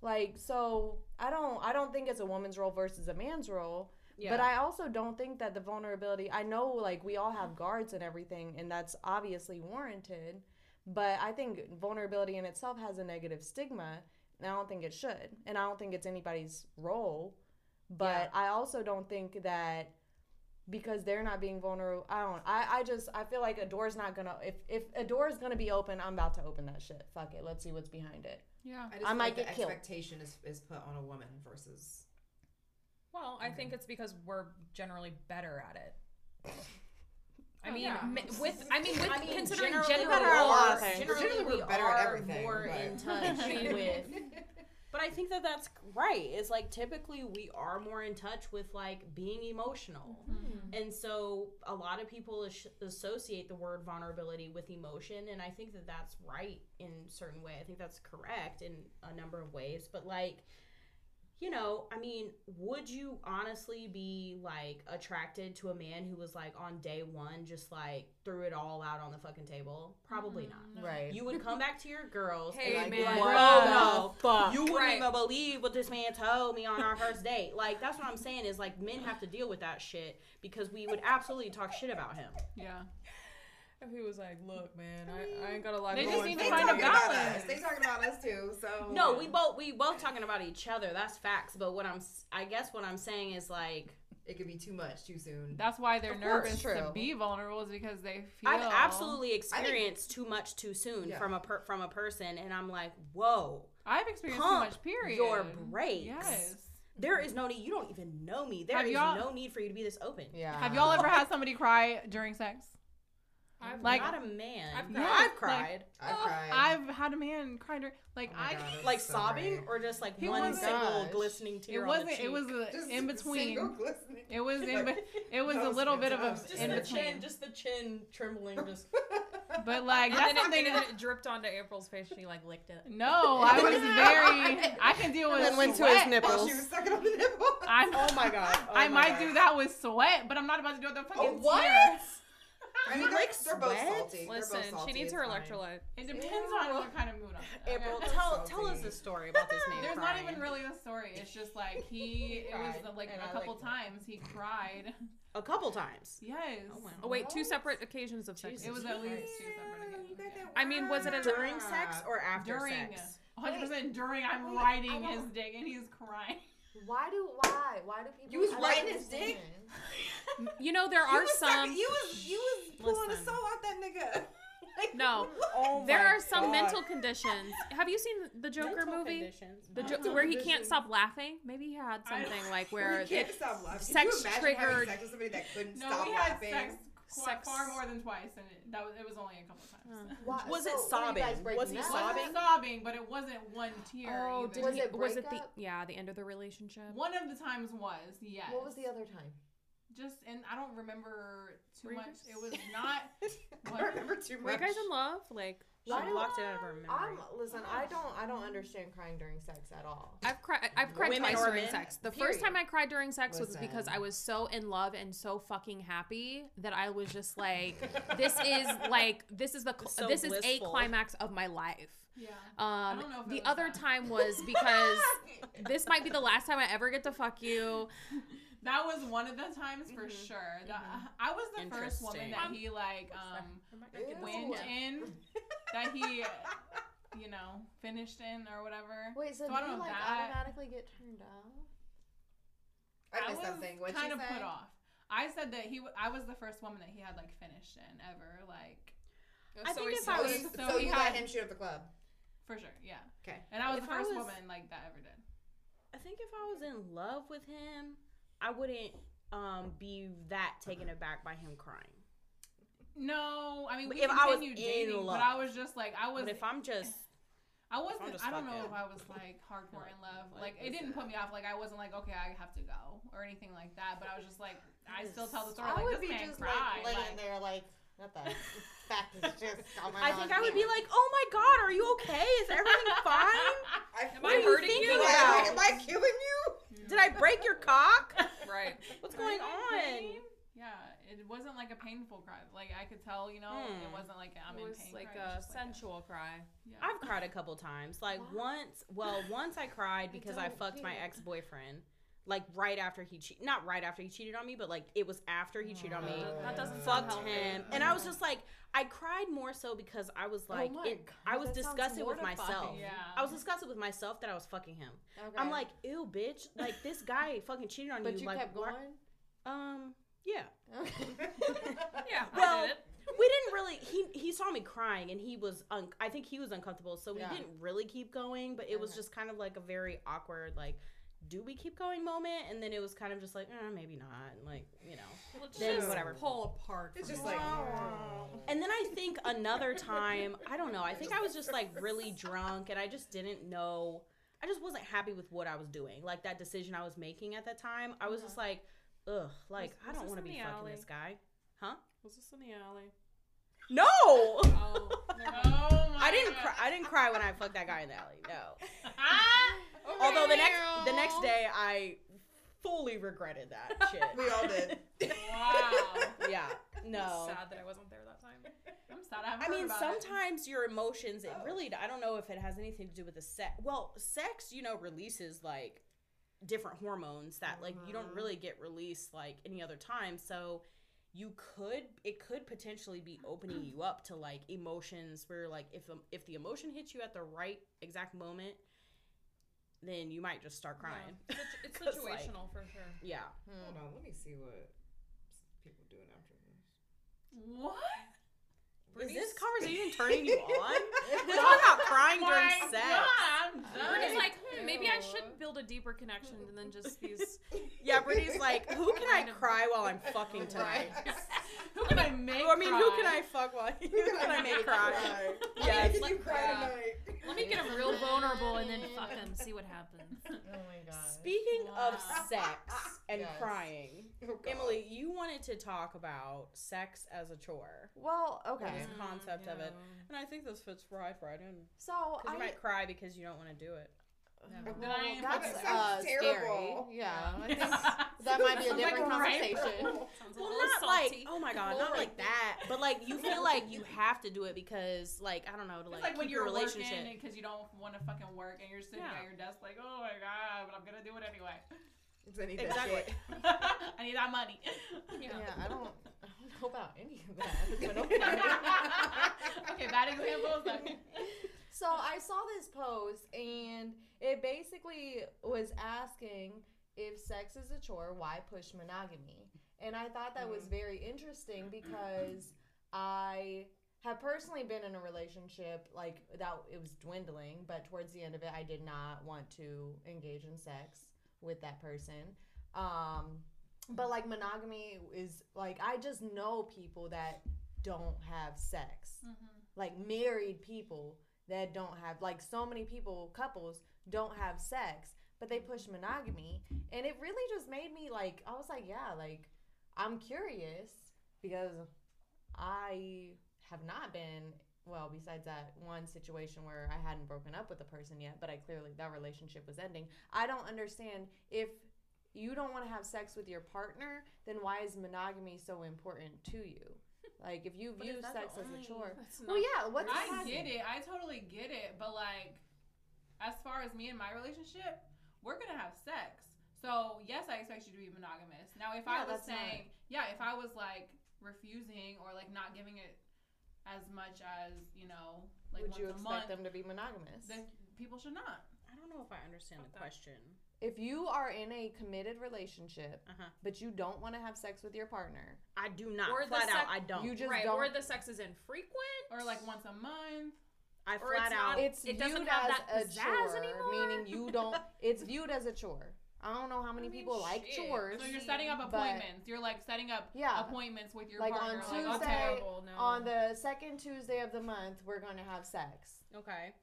Like so i don't i don't think it's a woman's role versus a man's role Yeah. but i also don't think that the vulnerability i know like we all have guards and everything and that's obviously warranted but i think vulnerability in itself has a negative stigma i don't think it should and i don't think it's anybody's role but i also don't think that because they're not being vulnerable. I don't. I, I just I feel like a door's not gonna. If if a door is gonna be open, I'm about to open that shit. Fuck it. Let's see what's behind it. Yeah. I just I might like the get killed. expectation is, is put on a woman versus Well, I think it's because we're generally better at it. I Oh, mean, yeah. with I mean, with I mean, considering generally general we are- Okay. generally Generally we're we better at everything, more but- in <laughs> touch with But I think that that's right. It's like typically we are more in touch with like being emotional. Mm-hmm. And so a lot of people as- associate the word vulnerability with emotion. And I think that that's right in a certain way. I think that's correct in a number of ways. But like, you know, I mean, would you honestly be like attracted to a man who was like on day one just like threw it all out on the fucking table? Probably mm-hmm. not. Mm-hmm. Right. You would come back to your girls Hey, and like, be man. like, Bruh. oh no, Fuck. you wouldn't Right. even believe what this man told me on our first date. Like that's what I'm saying is like men have to deal with that shit because we would absolutely talk shit about him. Yeah. If he was like, "Look, man, I, I ain't got a lot They going." just need to they me." find a talking about balance. us. They talking about us too. So No, we both we both talking about each other. That's facts. But what I'm I guess what I'm saying is like it could be too much too soon. That's why they're Of nervous true. to be vulnerable is because they feel. I've absolutely experienced too much too soon Yeah. from a per, from a person, and I'm like, whoa, I've experienced Pump too much. Period. your brakes. Yes. there is no need. You don't even know me. There Have is no need for you to be this open. Yeah. Have y'all ever had somebody cry during sex? I've Like- not a man. I've cried. I've Like- I've cried. I've had a man cry during like Oh I. God, like so sobbing brave. or just like He one wasn't- single Gosh. glistening tear It wasn't. the. It was a, Just in a single between. glistening. It was in. Like- <laughs> It was a little bit of a just in the between. chin, just the chin trembling. Just <laughs> But like And that's then, it, that. then it dripped onto April's face. She like licked it. No, I <laughs> was very. I can deal with And then went to his While nipples. she was sucking on the nipple. I'm, oh my god. Oh I my might God. do that with sweat, but I'm not about to do it with the fucking Oh, what? tears. I mean, You they're, like they're both sweat? salty. They're Listen, both salty. she needs it's her fine. electrolyte. It depends on what kind of mood I'm in. April, okay? tell Salty. tell us the story about this man. There's crying. not even really a story. It's just like he, it was like and a I couple liked it. times he cried. <laughs> a couple times. Yes. Oh, wow. Oh wait, two separate occasions of sex. It was at least two separate occasions. that I mean, was it a- During sex or after During. sex? 100% during, I'm Wait, riding his dick and he's crying. Why do why why do people? You was I don't his dick? You know, there <laughs> are was some. sucking- you was you was pulling Listen. the soul out that nigga. <laughs> Like, No. Oh There are some God. mental conditions. Have you seen the Joker Mental movie? conditions. The jo- Mental where he can't stop laughing. Maybe he had I- something like <laughs> Where where you can't it, stop laughing. sex you triggered- sex with somebody that couldn't No, stop we had laughing? sex, quite, Sex. far more than twice, and it, that was, it was only a couple times. <laughs> Why- Was so it sobbing? Was he up? Sobbing? wasn't sobbing, but it wasn't one tear. oh, either. did Was he, it was it the yeah the end of the relationship? One of the times was yes. What was the other time? Just and I don't remember too Were much. It was not. <laughs> I don't remember too much. Were you guys in love? Like She Why do- blocked it out of her memory. I'm listen. I don't. I don't understand crying during sex at all. I've cried. I've cried Women twice or during men? sex. The first Period. time I cried during sex was because I was so in love and so fucking happy that I was just like, "This is <laughs> like this is the cl- So this is a blissful. climax of my life." Yeah. Um, don't know if it the was other that. time was because <laughs> this might be the last time I ever get to fuck you. <laughs> That was one of the times for Mm-hmm. sure. That, <laughs> I was the first woman that Interesting. he like um Ew. went in, <laughs> that he you know finished in or whatever. Wait, so, So I do don't you know like that. automatically get turned off? I missed was something. What kind of say? put off. I said that he. w- I was the first woman that he had like finished in ever, like I think if So, I was you, so so he you had- let him shoot at the club. for sure, yeah. Okay. And I was If the first was- woman like that ever did. I think if I was in love with him, I wouldn't um be that taken aback by him crying. No, I mean we if I was continued in dating, love. but I was just like I was. But if I'm just <sighs> I wasn't. just I don't know fucking- if I was like hardcore in love. What Like it didn't that? put me off. Like I wasn't like okay, I have to go or anything like that. But I was just like I still tell the story I like would this be man just cried. like laying like- there, like not that fact is just. <laughs> coming I on think I would me. be like, "Oh my god, are you okay? Is everything <laughs> fine? I, Am What I are you hurting thinking you? about? Am I killing you? Did I break your cock? <laughs> Right. What's Are going on?" pain? Yeah, it wasn't like a painful cry. Like I could tell, you know, it Hmm. wasn't like I'm it in was pain. like cry. It was a just like sensual cry. yeah. I've cried a couple times. Like once, well, once I cried because I, don't fucked my ex boyfriend. Like right after he cheated, not right after he cheated on me, but like it was after he cheated on me. That- that doesn't Fucked healthy. him, and I was just like, I cried more so because I was like, my it, God, I was that sounds disgusted with mortifying. myself. Yeah. I was disgusted with myself that I was fucking him. Okay. I'm like, ew, bitch. Like this guy fucking cheated on but you. you like, kept why- going. Um, Yeah. <laughs> Yeah. Well, I did it. we didn't really he he saw me crying and he was un- i think he was uncomfortable so we Yeah. didn't really keep going but it was Okay. just kind of like a very awkward like do we keep going moment and then it was kind of just like eh, maybe not and like you know Let's then just whatever. pull apart. It's just there. like and then i think another time i don't know i think i was just like really drunk and i just didn't know i just wasn't happy with what i was doing like that decision i was making at that time i was just like ugh like Was- i don't want to be fucking alley? this guy huh Was this in the alley? no <laughs> Oh, <laughs> never mind. Oh my I didn't cry. I didn't cry when I fucked that guy in the alley. No. <laughs> Although the next the next day I fully regretted that <laughs> shit. we all did. Wow. yeah. I'm No. sad that I wasn't there that time. I'm sad. I, I mean, about it. sometimes your emotions. It really. I don't know if it has anything to do with the sex. Well, sex, you know, releases like different hormones that like you don't really get released like any other time. So you could it could potentially be opening <clears throat> you up to like emotions where like if um, if the emotion hits you at the right exact moment, then you might just start crying. Yeah. Situ- It's <laughs> 'Cause, like- situational for sure. Yeah. Hold on, let me see what people doing after this. what? Is this Brittany's- conversation <laughs> turning you on? We're talking about crying My during sex. God, I'm done. Brittany's like, hmm, maybe I should build a deeper connection than then just these. <laughs> Yeah, Brittany's like, who can I cry while I'm <laughs> fucking tonight? who can I make? I mean, who can I fuck while? Who can I make cry? Yeah, Yes. can you Let- cry yeah. tonight? Let me get him real vulnerable and then fuck him, see what happens. Oh my god. Speaking of sex and Yes. crying, Oh, Emily, you wanted to talk about sex as a chore. Well, okay. This concept of it, and I think this fits right right in. So I you might cry because you don't want to do it. Never. Then I ain't that's fucking uh, sounds scary. terrible. Yeah, I think <laughs> that might be a Sounds like different conversation. <laughs> Well, not salty. like oh my god, not like that, but like you feel like you have to do it because like I don't know to like, like when you're relationship. working because you don't want to fucking work and you're sitting Yeah. at your desk like, oh my god, but I'm gonna do it anyway. I need that Exactly. shit. <laughs> I need that money. Yeah. Yeah, I don't, I don't know about any of that. <laughs> okay. okay, bad examples. So I saw this post and it basically was asking if sex is a chore, why push monogamy? And I thought that was very interesting because I have personally been in a relationship like that it was dwindling, but towards the end of it I did not want to engage in sex with that person. Um but like monogamy is like I just know people that don't have sex. Mm-hmm. Like married people that don't have like so many people couples don't have sex but they push monogamy. And it really just made me like i was like yeah like i'm curious because i have not been well besides that one situation where i hadn't broken up with a person yet but i clearly that relationship was ending. I don't understand if you don't want to have sex with your partner then why is monogamy so important to you <laughs> like if you view sex the as a chore <laughs> That's well, yeah. What's I happening? get it. I totally get it. But like, as far as me and my relationship, we're gonna have sex. So yes, I expect you to be monogamous. Now, if I was that's not- saying, yeah, if I was like refusing or like not giving it as much as you know, like Would once you a expect month, them to be monogamous? then people should not. I don't know if I understand the Fuck that. question. If you are in a committed relationship, Uh-huh. but you don't want to have sex with your partner, I do not. Or the flat out, I don't. you just right, don't. or the sex is infrequent, Or like once a month. I or flat it's out. not- it's it viewed doesn't have as that a chore, anymore. meaning you don't. <laughs> It's viewed as a chore. I don't know how many I mean, people like chores. So you're setting up but- appointments. You're like setting up Yeah. appointments with your partner. Like on partner. like, Tuesday, terrible. No. On the second Tuesday of the month, we're gonna have sex. okay.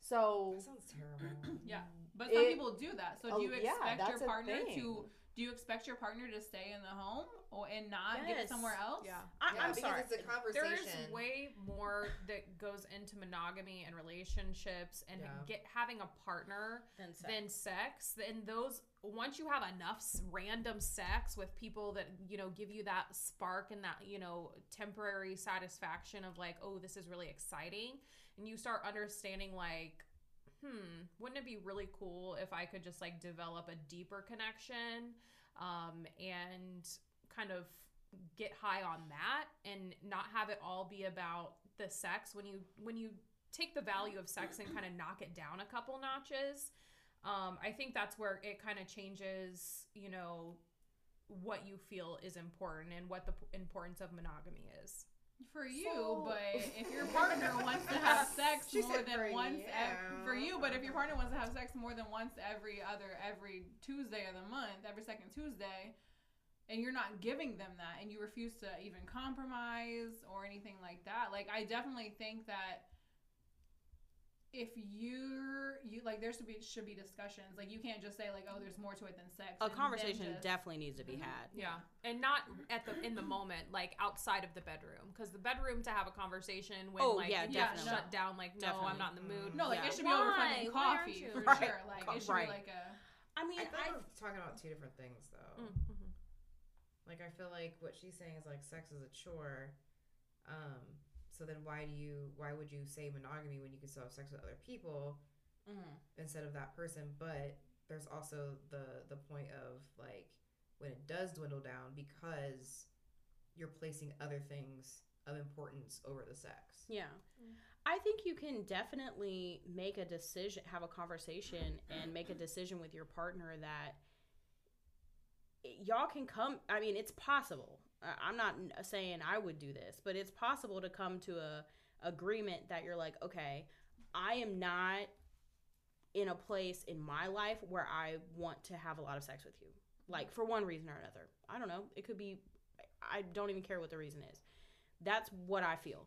So That sounds terrible. Yeah, but some It- people do that. So Oh, do you yeah, expect that's your partner to? Do you expect your partner to stay in the home or and not get it somewhere else? yeah. I, Yeah, I'm because sorry. it's a conversation. There's way more that goes into monogamy and relationships and Yeah. get having a partner Then sex. than sex. And those once you have enough random sex with people that you know give you that spark and that you know temporary satisfaction of like, oh, this is really exciting, and you start understanding like. Hmm, wouldn't it be really cool if I could just like develop a deeper connection um, and kind of get high on that and not have it all be about the sex when you when you take the value of sex and kind of knock it down a couple notches um, i think that's where it kind of changes you know what you feel is important and what the importance of monogamy is. For you, So- but <laughs> if your partner wants to have sex She more than once, ev- for you, but if your partner wants to have sex more than once every other every Tuesday of the month, every second Tuesday, and you're not giving them that, and you refuse to even compromise or anything like that, like I definitely think that if you're you like there should be should be discussions like you can't just say like oh there's more to it than sex A conversation just- definitely needs to be had. Yeah, and not at the in the moment, like outside of the bedroom, because the bedroom to have a conversation when Oh, like yeah, you definitely. shut down, like no, Definitely. I'm not in the mood. no like Yeah. it should be over Why? fucking coffee you? for Right. sure like it should Right. be like a I mean, I feel I, like we're talking about two different things though. Mm, mhm. Like I feel like what she's saying is like sex is a chore. Um, so then why do you why would you say monogamy when you can still have sex with other people Mhm. instead of that person? But there's also the the point of like when it does dwindle down because you're placing other things of importance over the sex. Yeah. I think you can definitely make a decision, have a conversation, and make a decision with your partner that y'all can come. I mean, it's possible. I'm not saying I would do this, but it's possible to come to a agreement that you're like, okay, I am not in a place in my life where I want to have a lot of sex with you. Like for one reason or another. I don't know. It could be I don't even care what the reason is. That's what I feel.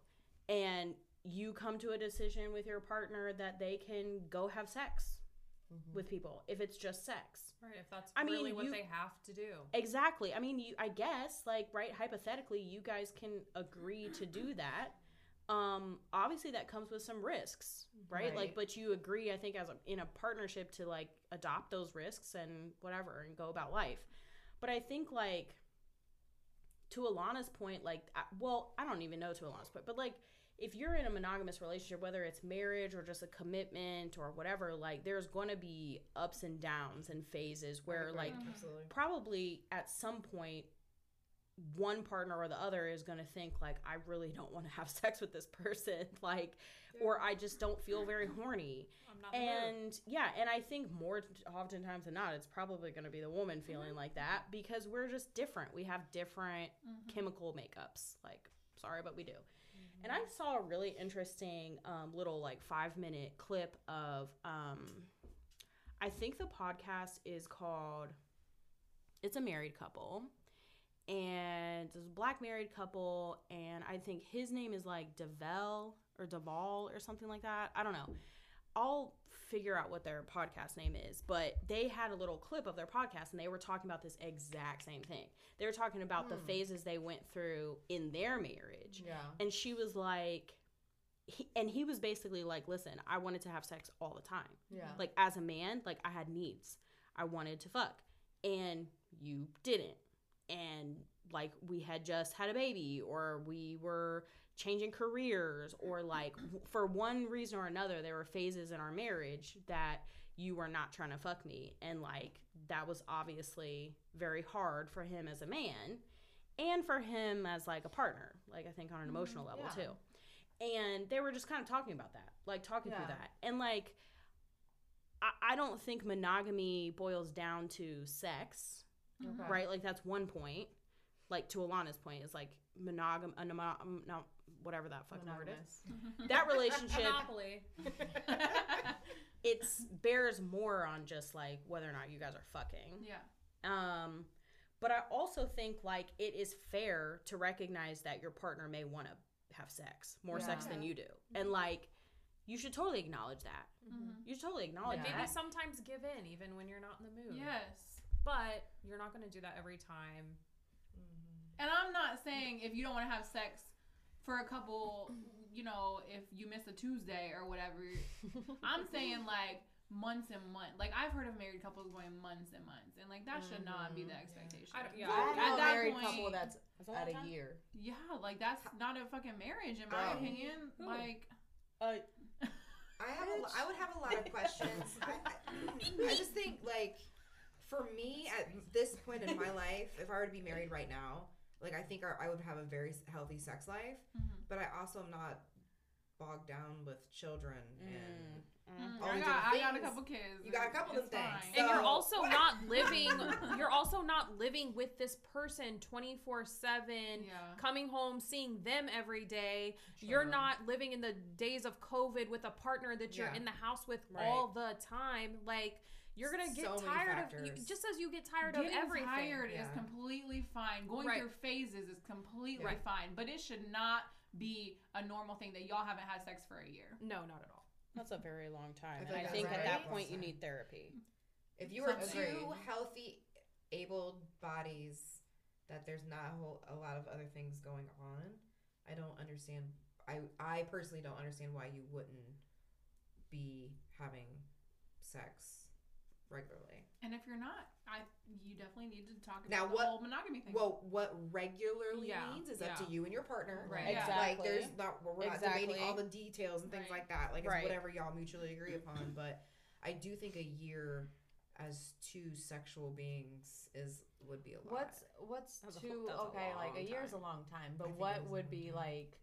And you come to a decision with your partner that they can go have sex with people if it's just sex. Right, if that's I mean, really what you- they have to do. Exactly. I mean, you I guess like right hypothetically you guys can agree to do that. Um obviously that comes with some risks, right? Like but you agree I think as a, in a partnership to like adopt those risks and whatever and go about life. But I think like to Alana's point like I- well, I don't even know to Alana's point, but like if you're in a monogamous relationship, whether it's marriage or just a commitment or whatever, like there's going to be ups and downs and phases where like mm-hmm. absolutely. probably at some point one partner or the other is going to think like i really don't want to have <laughs> sex with this person <laughs> like or i just don't feel very horny. I'm not in the and yeah and i think more t- oftentimes than not it's probably going to be the woman mm-hmm. feeling like that because we're just different. We have different mm-hmm. chemical makeups. Like sorry but we do and i saw a really interesting um, little like five minute clip of um, i think the podcast is called it's a married couple. And a black married couple and i think his name is like devel or deval or something like that. I don't know. I'll figure out what their podcast name is but they had a little clip of their podcast and they were talking about this exact same thing. They were talking about the hmm. phases they went through in their marriage. Yeah. and she was like he, and he was basically like listen i wanted to have sex all the time. Yeah. like as a man like i had needs. I wanted to fuck. And you didn't. And like we had just had a baby or we were changing careers or like for one reason or another there were phases in our marriage that you were not trying to fuck me. And like that was obviously very hard for him as a man and for him as like a partner like i think on an mm-hmm. emotional level yeah. too. And they were just kind of talking about that like talking through that. And like I, I don't think monogamy boils down to sex Okay. right? Like that's one point like to alana's point is like monogam a mono- um, no, whatever that fucking word is. <laughs> That relationship Monopoly. <laughs> it's bears more on just like whether or not you guys are fucking. Yeah. Um but i also think like it is fair to recognize that your partner may want to have sex more sex than you do. And like you should totally acknowledge that. Mhm. you should totally acknowledge And that. maybe sometimes give in even when you're not in the mood. yes. But you're not going to do that every time. And I'm not saying if you don't want to have sex for a couple, you know, if you miss a Tuesday or whatever. <laughs> I'm saying like months and months. Like I've heard of married couples going months and months, and like that should not be the expectation. I don't- yeah, I At know a that married point- couple that's That's at a time. year. Yeah, like that's not a fucking marriage in my Oh. opinion. Who? Like uh, <laughs> I have a, lo- I would have a lot of questions. <laughs> I, I, I just think like for me at this point in my life, if I were to be married right now, like I think I, I would have a very healthy sex life, Mhm. but I also am not bogged down with children and Mm, all I these got, other I got a couple kids. You got a and couple it's of things. fine. and you're also not living <laughs> you're also not living with this person 24/7 Yeah. coming home seeing them every day you're not living in the days of covid with a partner that you're Yeah. in the house with Right. all the time like you're gonna get So tired of you, just as you get tired Getting of everything tired Yeah. is completely fine. Going Right. through phases is completely Right. fine, but it should not be a normal thing that y'all haven't had sex for a year. no not at all That's a very long time. I and I think that's at that point you need therapy. If you are two healthy, able bodies, that there's not a whole a lot of other things going on, I don't understand. I I personally don't understand why you wouldn't be having sex regularly. And if you're not, I you definitely need to talk about Now, the whole monogamy thing. Well, what regularly Yeah, means is up to you and your partner. Right. Like, Exactly. Like there's not we're not debating all the details and things Right. like that. Like it's Right. whatever y'all mutually agree upon. But I do think a year as two sexual beings is would be a lot. What's what's two a- a okay? Like a long is a long time, but think it what is a would be time. like?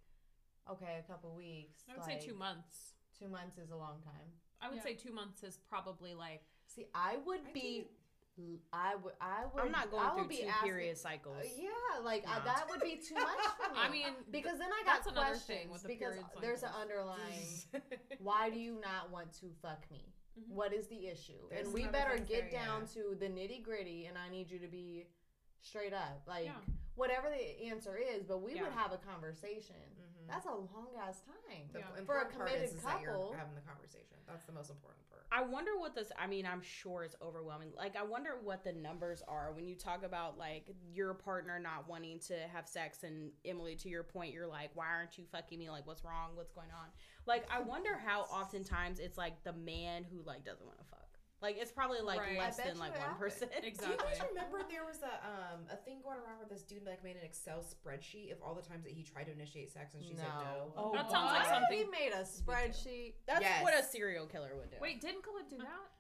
Okay, a couple weeks. i would like, say two months Two months is a long time. i would Yeah. say two months is probably like See, I would I be. I would. I would. I'm not I going would through be two asking- period cycles. Uh, yeah, like I, that would be too much for <laughs> me. i mean because then I got that's another questions thing with the because there's an underlying. <laughs> why do you not want to fuck me? Mhm. What is the issue? There's and we better get there, down yeah. to the nitty gritty, and I need you to be straight up, like Yeah. Whatever the answer is. But we would have a conversation. Mhm. That's a long ass time. The Yeah. For a part committed is, is that you're couple- having the conversation. That's the most important part. I wonder what this. I mean, I'm sure it's overwhelming. Like, I wonder what the numbers are when you talk about like your partner not wanting to have sex, and Emily, to your point, you're like, why aren't you fucking me? Like, what's wrong? What's going on? Like, I wonder how oftentimes it's like the man who like doesn't want to fuck. Like, it's probably like Right. less than like one happens. percent. <laughs> Do you guys remember there was a um a thing going around where this dude like made an Excel spreadsheet of all the times that he tried to initiate sex and she said no. Oh, That sounds like something- He made a spreadsheet. That's Yes. what a serial killer would do. wait didn't Khalid do that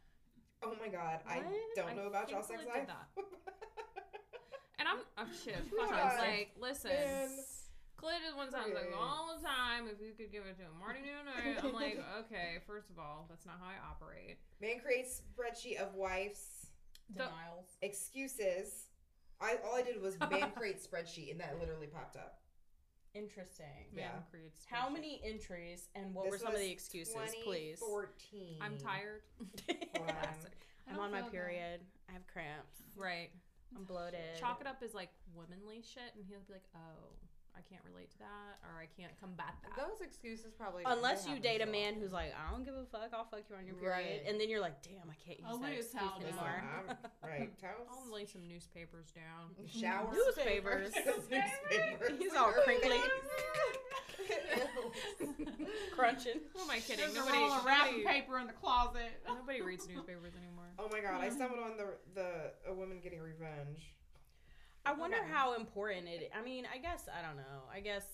Oh my god, I don't I know about think y'all sex Khalid life. did <laughs> And I'm, I'm shit. <laughs> Oh Fuck, my I was God. like, listen. Man. Clint is one time like Okay. all the time. If you could give it to him, morning, noon, night. I'm <laughs> like, okay. First of all, that's not how I operate. Man creates spreadsheet of wife's Denials. excuses. I all I did was <laughs> man create spreadsheet and that literally popped up. Interesting. Man Yeah. creates. How many entries and what This were some of the excuses, please? Fourteen. I'm tired. <laughs> Hold. I I'm on my feel that. period. I have cramps. Right. I'm bloated. Chalk it up as like womanly shit, and he'll be like, oh, I can't relate to that, or I can't combat that. Those excuses probably. Unless you date a man who's like, I don't give a fuck, I'll fuck you on your period. Right. And then you're like, damn, I can't use I'll that lay excuse towel Listen, down. anymore. <laughs> Right, towels. I'll lay some newspapers down. <laughs> Shower. Newspapers. <laughs> Newspapers. He's all crinkly. Crunching. Who am I kidding? There's a Nobody, roll of wrapping nobody, paper in the closet. nobody reads newspapers anymore. Oh my god, I stumbled on the the a woman getting revenge. I wonder Okay. how important it. I mean, I guess I don't know. I guess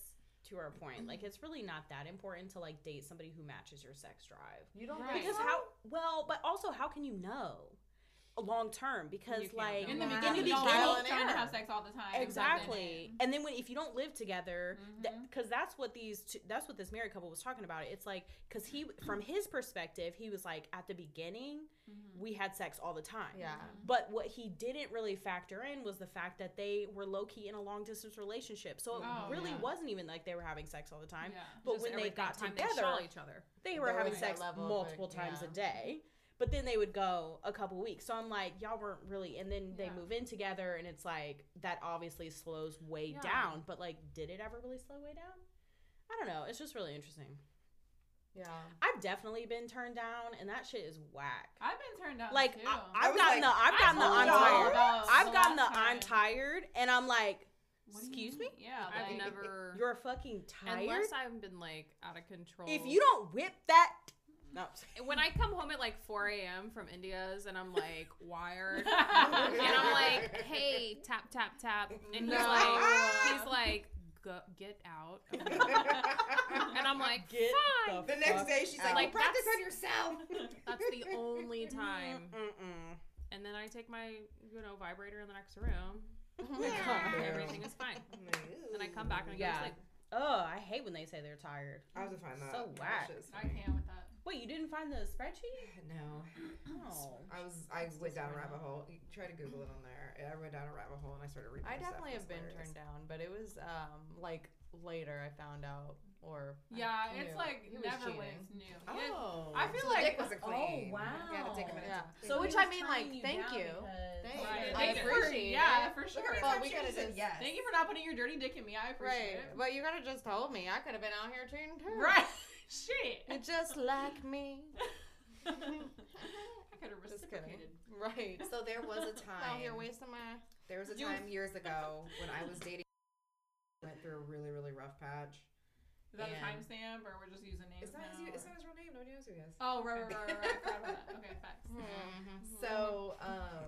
to our point, like it's really not that important to like date somebody who matches your sex drive. You don't Right. think Because so? how? Well, but also how can you know long term? Because You like. In the beginning, In the beginning, y'all trial were and trying to have sex all the time. exactly and then when if you don't live together because that's what these two, that's what this married couple was talking about it's like because he from his perspective he was like at the beginning Mhm. we had sex all the time Yeah. but what he didn't really factor in was the fact that they were low-key in a long distance relationship so it Oh, really yeah. wasn't even like they were having sex all the time Yeah. but Just when they got together they each other. they were There having sex level multiple like, times yeah. a day but then they would go a couple weeks so i'm like y'all weren't really and then they Yeah. move in together and it's like that obviously slows way Yeah. down but like did it ever really slow way down i don't know it's just really interesting Yeah. i've definitely been turned down and that shit is whack I've been turned down like too. I, I i've gotten like- the i've I gotten the told I'm tired. I've gotten the last i'm tired and i'm like What do you excuse me mean? Yeah, I've never. you're fucking tired unless I've been like out of control. if you don't whip that no when I come home at like 4 a.m. from India's and I'm like wired, <laughs> and I'm like, hey, tap tap tap, and he's No. like, he's like, Go, get out, <laughs> and I'm like, Get fine. the next day she's like, Like, "You practice on yourself." <laughs> That's the only time. Mm-mm. And then I take my, you know, vibrator in the next room. My God. and everything is fine. Then I come back and I go Yeah. to sleep. Oh, I hate when they say they're tired. I was to find that. So That whack. shit's I can't with that. Wait, you didn't find the spreadsheet? <sighs> No, Oh. I was. I went down a rabbit hole. You try to Google it on there. I went down a rabbit hole and I started reading. I definitely have been hilarious. turned down, but it was um like later I found out or I Yeah, it's like he was never when cheating. it's new. Yeah, Oh, I feel so like- dick wasn't clean. wow. You had to take a minute. Yeah. To So Which I mean, like, you thank you. because- Thank Right. you. Thank I you for- appreciate yeah, it. for sure. how many But times we she coulda said yes. Thank you for not putting your dirty dick in me. I appreciate Right, it. but you could have just told me. I could have been out here cheating too. Right. <laughs> Shit. You're just like me. <laughs> I could have Just kidding. reciprocated. Right. So there was a time. <laughs> Out here time. wasting my. There was a time years ago when I was dating. Went through a really really rough patch. Is that a timestamp, or we're just using names It's not his. It's not his real name. Nobody knows who he is. Oh, right, right, right, right. right. I forgot about that. Okay, facts. <laughs> So, um,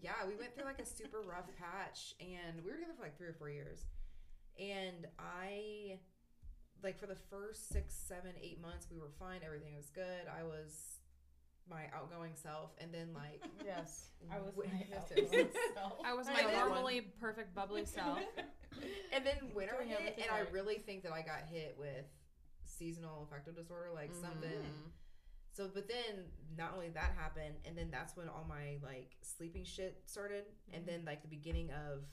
yeah, we went through like a super rough patch, and we were together for like three or four years. And I, like, for the first six, seven, eight months, we were fine. Everything was good. I was my outgoing self, and then like, Yes. I was w- my <laughs> Yes, I was <laughs> my normally perfect bubbly self. <laughs> and then winter Doing hit, and I really think that I got hit with seasonal affective disorder, like something. Mhm. So, but then not only that happened, and then that's when all my like sleeping shit started, and then like the beginning of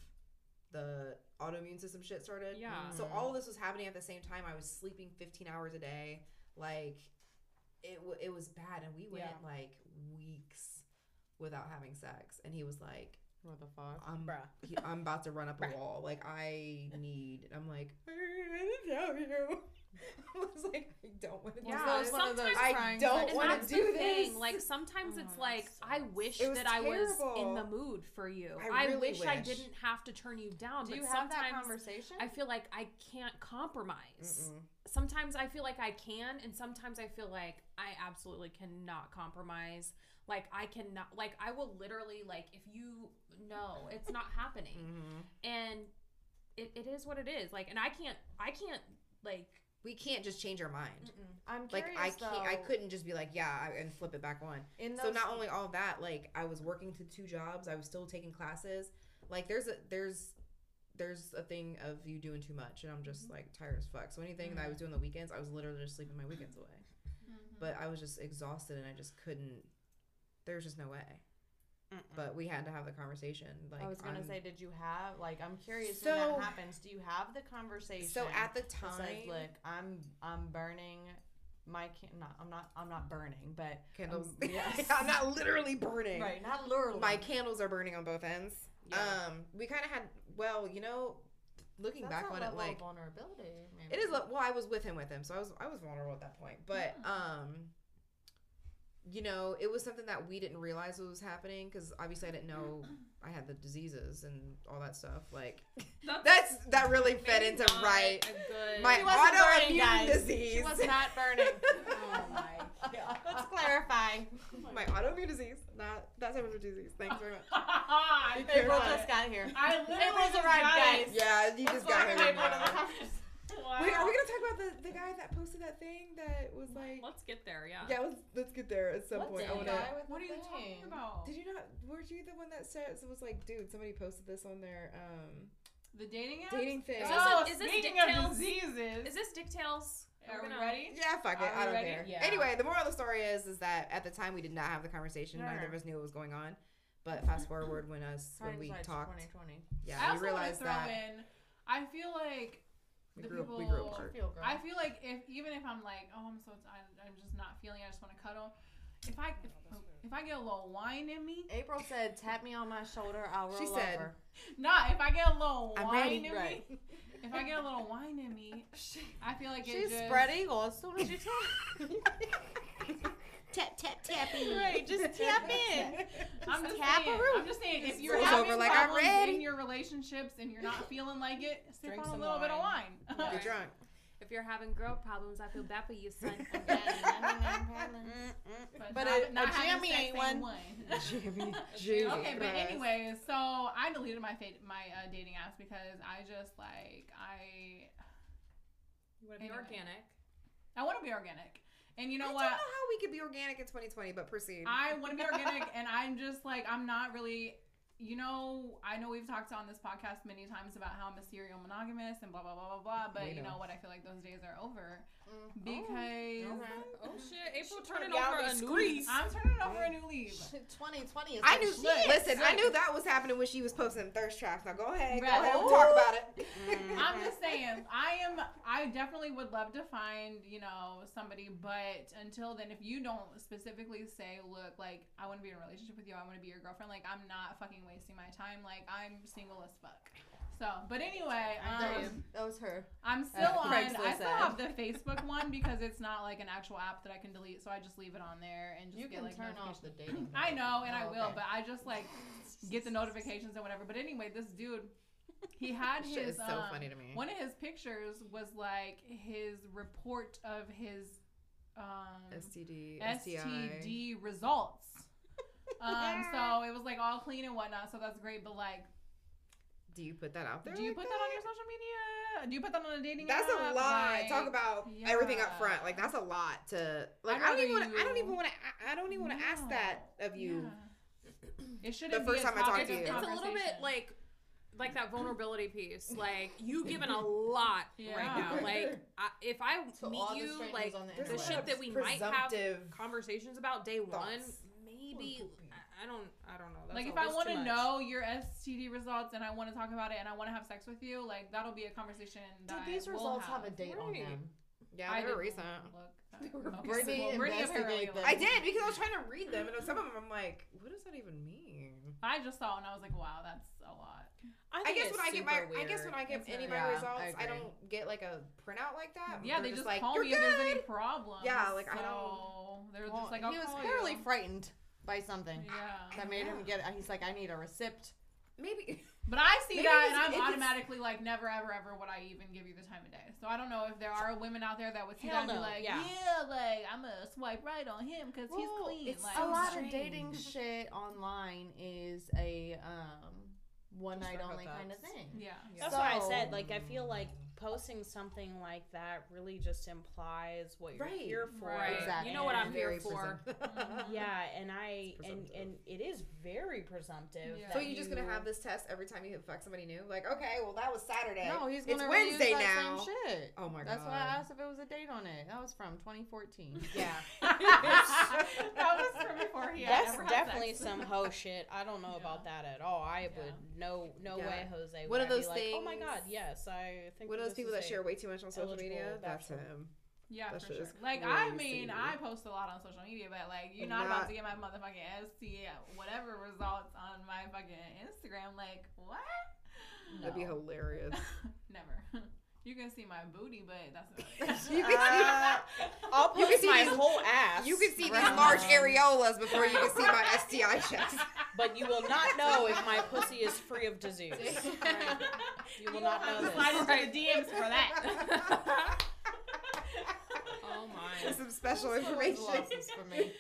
the autoimmune system shit started. Yeah. So all this was happening at the same time. I was sleeping 15 hours a day. Like it w- it was bad, and we went Yeah. like weeks without having sex, and he was like. What the fuck? I'm, Bruh. he, I'm about to run up a wall. Like I need. I'm like. I didn't tell you. <laughs> I was like, I don't want to do Yeah, this. one of those sometimes- I crying don't sex And wanna do the thing. this. Like sometimes it's Oh, like that I wish It was that I was in the mood for you. I I, really wish, I didn't have to turn you down. Do but you have that sometimes conversation? I feel like I can't compromise. Mm-mm. Sometimes I feel like I can, and sometimes I feel like I absolutely cannot compromise. Like I cannot. Like I will literally like if you know it's not happening, Mhm. and it, it is what it is. Like, and I can't. I can't like. We can't just change our mind. I'm Like I can't. I couldn't just be like, yeah, and flip it back on. In So not only all that, like I was working to two jobs. I was still taking classes. Like there's a there's there's a thing of you doing too much, and I'm just mm-hmm. like tired as fuck. So anything that I was mm-hmm. doing the weekends, I was literally just sleeping my weekends away. Mm-hmm. But I was just exhausted, and I just couldn't. There was just no way. But we had to have the conversation. Like I was gonna on- say, did you have like? I'm curious So- when that happens. Do you have the conversation? So at the time, says, look, I'm I'm burning my can not I'm not I'm not burning, but candles. um, yes. <laughs> I'm not literally burning. right, not literally. My candles are burning on both ends. Yeah. Um, we kind of had. Well, you know, looking That's back on it, like vulnerability. Maybe. it is. Well, I was with him with him, so I was I was vulnerable at that point. But um, you know, it was something that we didn't realize was happening because obviously I didn't know I had the diseases and all that stuff. Like that's <laughs> that really fed into right. good. My She wasn't burning, autoimmune guys. disease. She was not burning. <laughs> Oh my god. Let's clarify. my autoimmune disease, not that type of disease. Thanks very much. <laughs> I April just got here. I literally April's just arrived, guys. Yeah, you just got here. April to the conference. Wow. Wait, are we gonna talk about the, the guy that posted that thing that was like? Let's get there. Yeah. Yeah, let's let's get there at some What point. I wanna. guy What are the you talking about? Did you not? Weren't you the one that said it was like, dude, somebody posted this on their um The dating app? dating thing? Is this oh, a- is this speaking Dick of diseases. Is this Dick Tales? are we gonna- ready? yeah, fuck it. Are we I don't ready? care. Yeah. Anyway, the moral of the story is is that at the time we did not have the conversation. No, Neither of us knew what was going on. But fast forward when us when we Hindsight's talked, 2020. yeah, I we also realized want to throw that in. I feel like we the grew people. we grew apart. Feel girl. I feel like if even if I'm like, oh, I'm so I, I'm just not feeling. I just want to cuddle. If I if, oh, if I get a little wine in me, April said, "Tap me on my shoulder. I'll roll She said- over." nah. If I get a little I'm wine ready. in Right. me, if I get a little wine in me, <laughs> I feel like it She's just. spread eagle as soon as you talk. <laughs> Tap tap tapping. right, just <laughs> tap in. <laughs> I'm just Tap saying. a I'm just saying. If you're having over like, I'm problems in your relationships and you're not feeling like it, sip Drink on a some little bit of wine. wine. Get drunk. If you're having girl problems, I feel bad for you, son. <laughs> not, But a- not a having Jimmy sex ain't ain't one. Jimmy, Jimmy okay, but Christ. anyways, so I deleted my fa- my uh, dating apps because I just like I You want to be Anyway. organic. I want to be organic, and you know I what? I don't know how we could be organic in 2020, but proceed. I want to be <laughs> organic, and I'm just like I'm not really you know, I know we've talked on this podcast many times about how I'm a serial monogamous and blah blah blah blah blah. But you know what? I feel like those days are over. Mm-hmm. because Oh shit! April She turning turned over a these new leaf. I'm turning over a new leaf. 2020 is I knew. shit. Listen, I knew that was happening when she was posting thirst traps. Now go ahead, go Right. ahead, we'll talk about it. Mm. I'm just <laughs> saying, I am. I definitely would love to find, you know, somebody. But until then, if you don't specifically say, look, like I want to be in a relationship with you, I want to be your girlfriend. Like I'm not fucking wasting my time. Like I'm single as fuck. So, but anyway, that, was, um, that was her. I'm still on. Craigslist I still ad. have the <laughs> Facebook one because it's not like an actual app that I can delete. So I just leave it on there and just You get can like turn off the dating. <clears throat> I know, and I Oh, will, okay. but I just like get the notifications and whatever. But anyway, this dude, he had <laughs> his is so um, funny to me. one of his pictures was like his report of his um, STD, STI. STD results. <laughs> um, so it was like all clean and whatnot. So that's great. But like, Do you put that out there? do you like put that on your social media? Do you put that on a dating app? That's app? a lot. Like, Talk about everything up front. Like that's a lot to. Like I'd don't even. Wanna, I don't even want to. I, I don't even want to ask that of you. Yeah. It shouldn't first be a time I talked topic to of you. It's a little bit like like that vulnerability piece. <laughs> Like you given a lot right now. Like I, if I <laughs> To meet you, like on the the, shit that we might have conversations about day one, thoughts. maybe I, I don't I don't know. That's like if I want to know your STD results and I want to talk about it and I want to have sex with you, like that'll be a conversation Did that these we'll results have. have, a date on them? Yeah, I they were recent. Look, <laughs> were okay. Brittany Well, Brittany apparently them. I did because I was trying to read them, and some of them I'm like, what does that even mean? I just saw and I was like, wow, that's a lot. I think guess when I get my, super I guess when I get It's any of my Yeah, results, I I, don't get like a printout like that. Yeah, They're they just, like, call You're me if there's any good." problems. Yeah, like, I don't- They're Well, just like, I'll he was call clearly frightened by something Yeah. that made him get. He's like, I need a receipt. Maybe But I see Maybe that it's- and I'm it's- automatically like, never, ever, ever would I even give you the time of day. So I don't know if there are women out there that would see Hell that and be like, yeah. yeah, like I'm gonna swipe right on him because he's Well, clean. it's like, a so lot strange. of dating shit online is a um, one night for only kind of thing. yeah. That's why I So- said, like, I feel like posting something like that really just implies what you're Right. here for. Right. Exactly. You know what I'm here for. <laughs> Yeah, and I and and it is very presumptive. Yeah. So you're just gonna have this test every time you fuck somebody new? Like, okay, well that was Saturday. No, he's It's gonna Wednesday that now. Same shit. Oh my god. That's why I asked if it was a date on it. That was from 2014. Yeah, <laughs> <laughs> that was from before he had that's had definitely sex. some hoe shit. I don't know Yeah. about that at all. I Yeah. would no no Yeah. way, Jose. One would of I be those like, Oh my god, yes, I think One of that those people that share way too much on social media. That's him. Yeah, That for sure. is like I mean, I post a lot on social media, but like you're not, not- about to get my motherfucking ST whatever results on my fucking Instagram. Like what? That'd be hilarious. <laughs> Never. <laughs> You can see my booty, but that's <laughs> You can <laughs> it. Uh, I'll You can see my these- whole ass. You can see these large areolas before you can see my <laughs> STI checks. but you will not know if my pussy is free of disease. You will not know Slide this. into the DMs for that. Oh my. Some special information. for me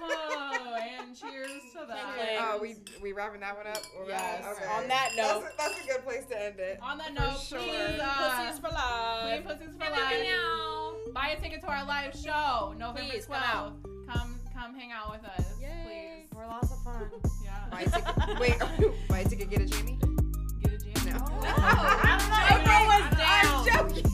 oh, <laughs> and cheers to that. Oh, we we wrapping that one up. All yes. Right. Okay. On that note, that's a, that's a, good place to end it. On that note, sure. please, uh, pussies for love. Clean pussies for life. Buy a ticket to our live show, November 12th. Come, come, hang out with us, Yay. please. We're lots of fun. <laughs> yeah. Buy a ticket. Wait, buy a ticket. Get a Jamie. Get a Jamie. No. no. <laughs> I'm, I'm, joking. I'm joking.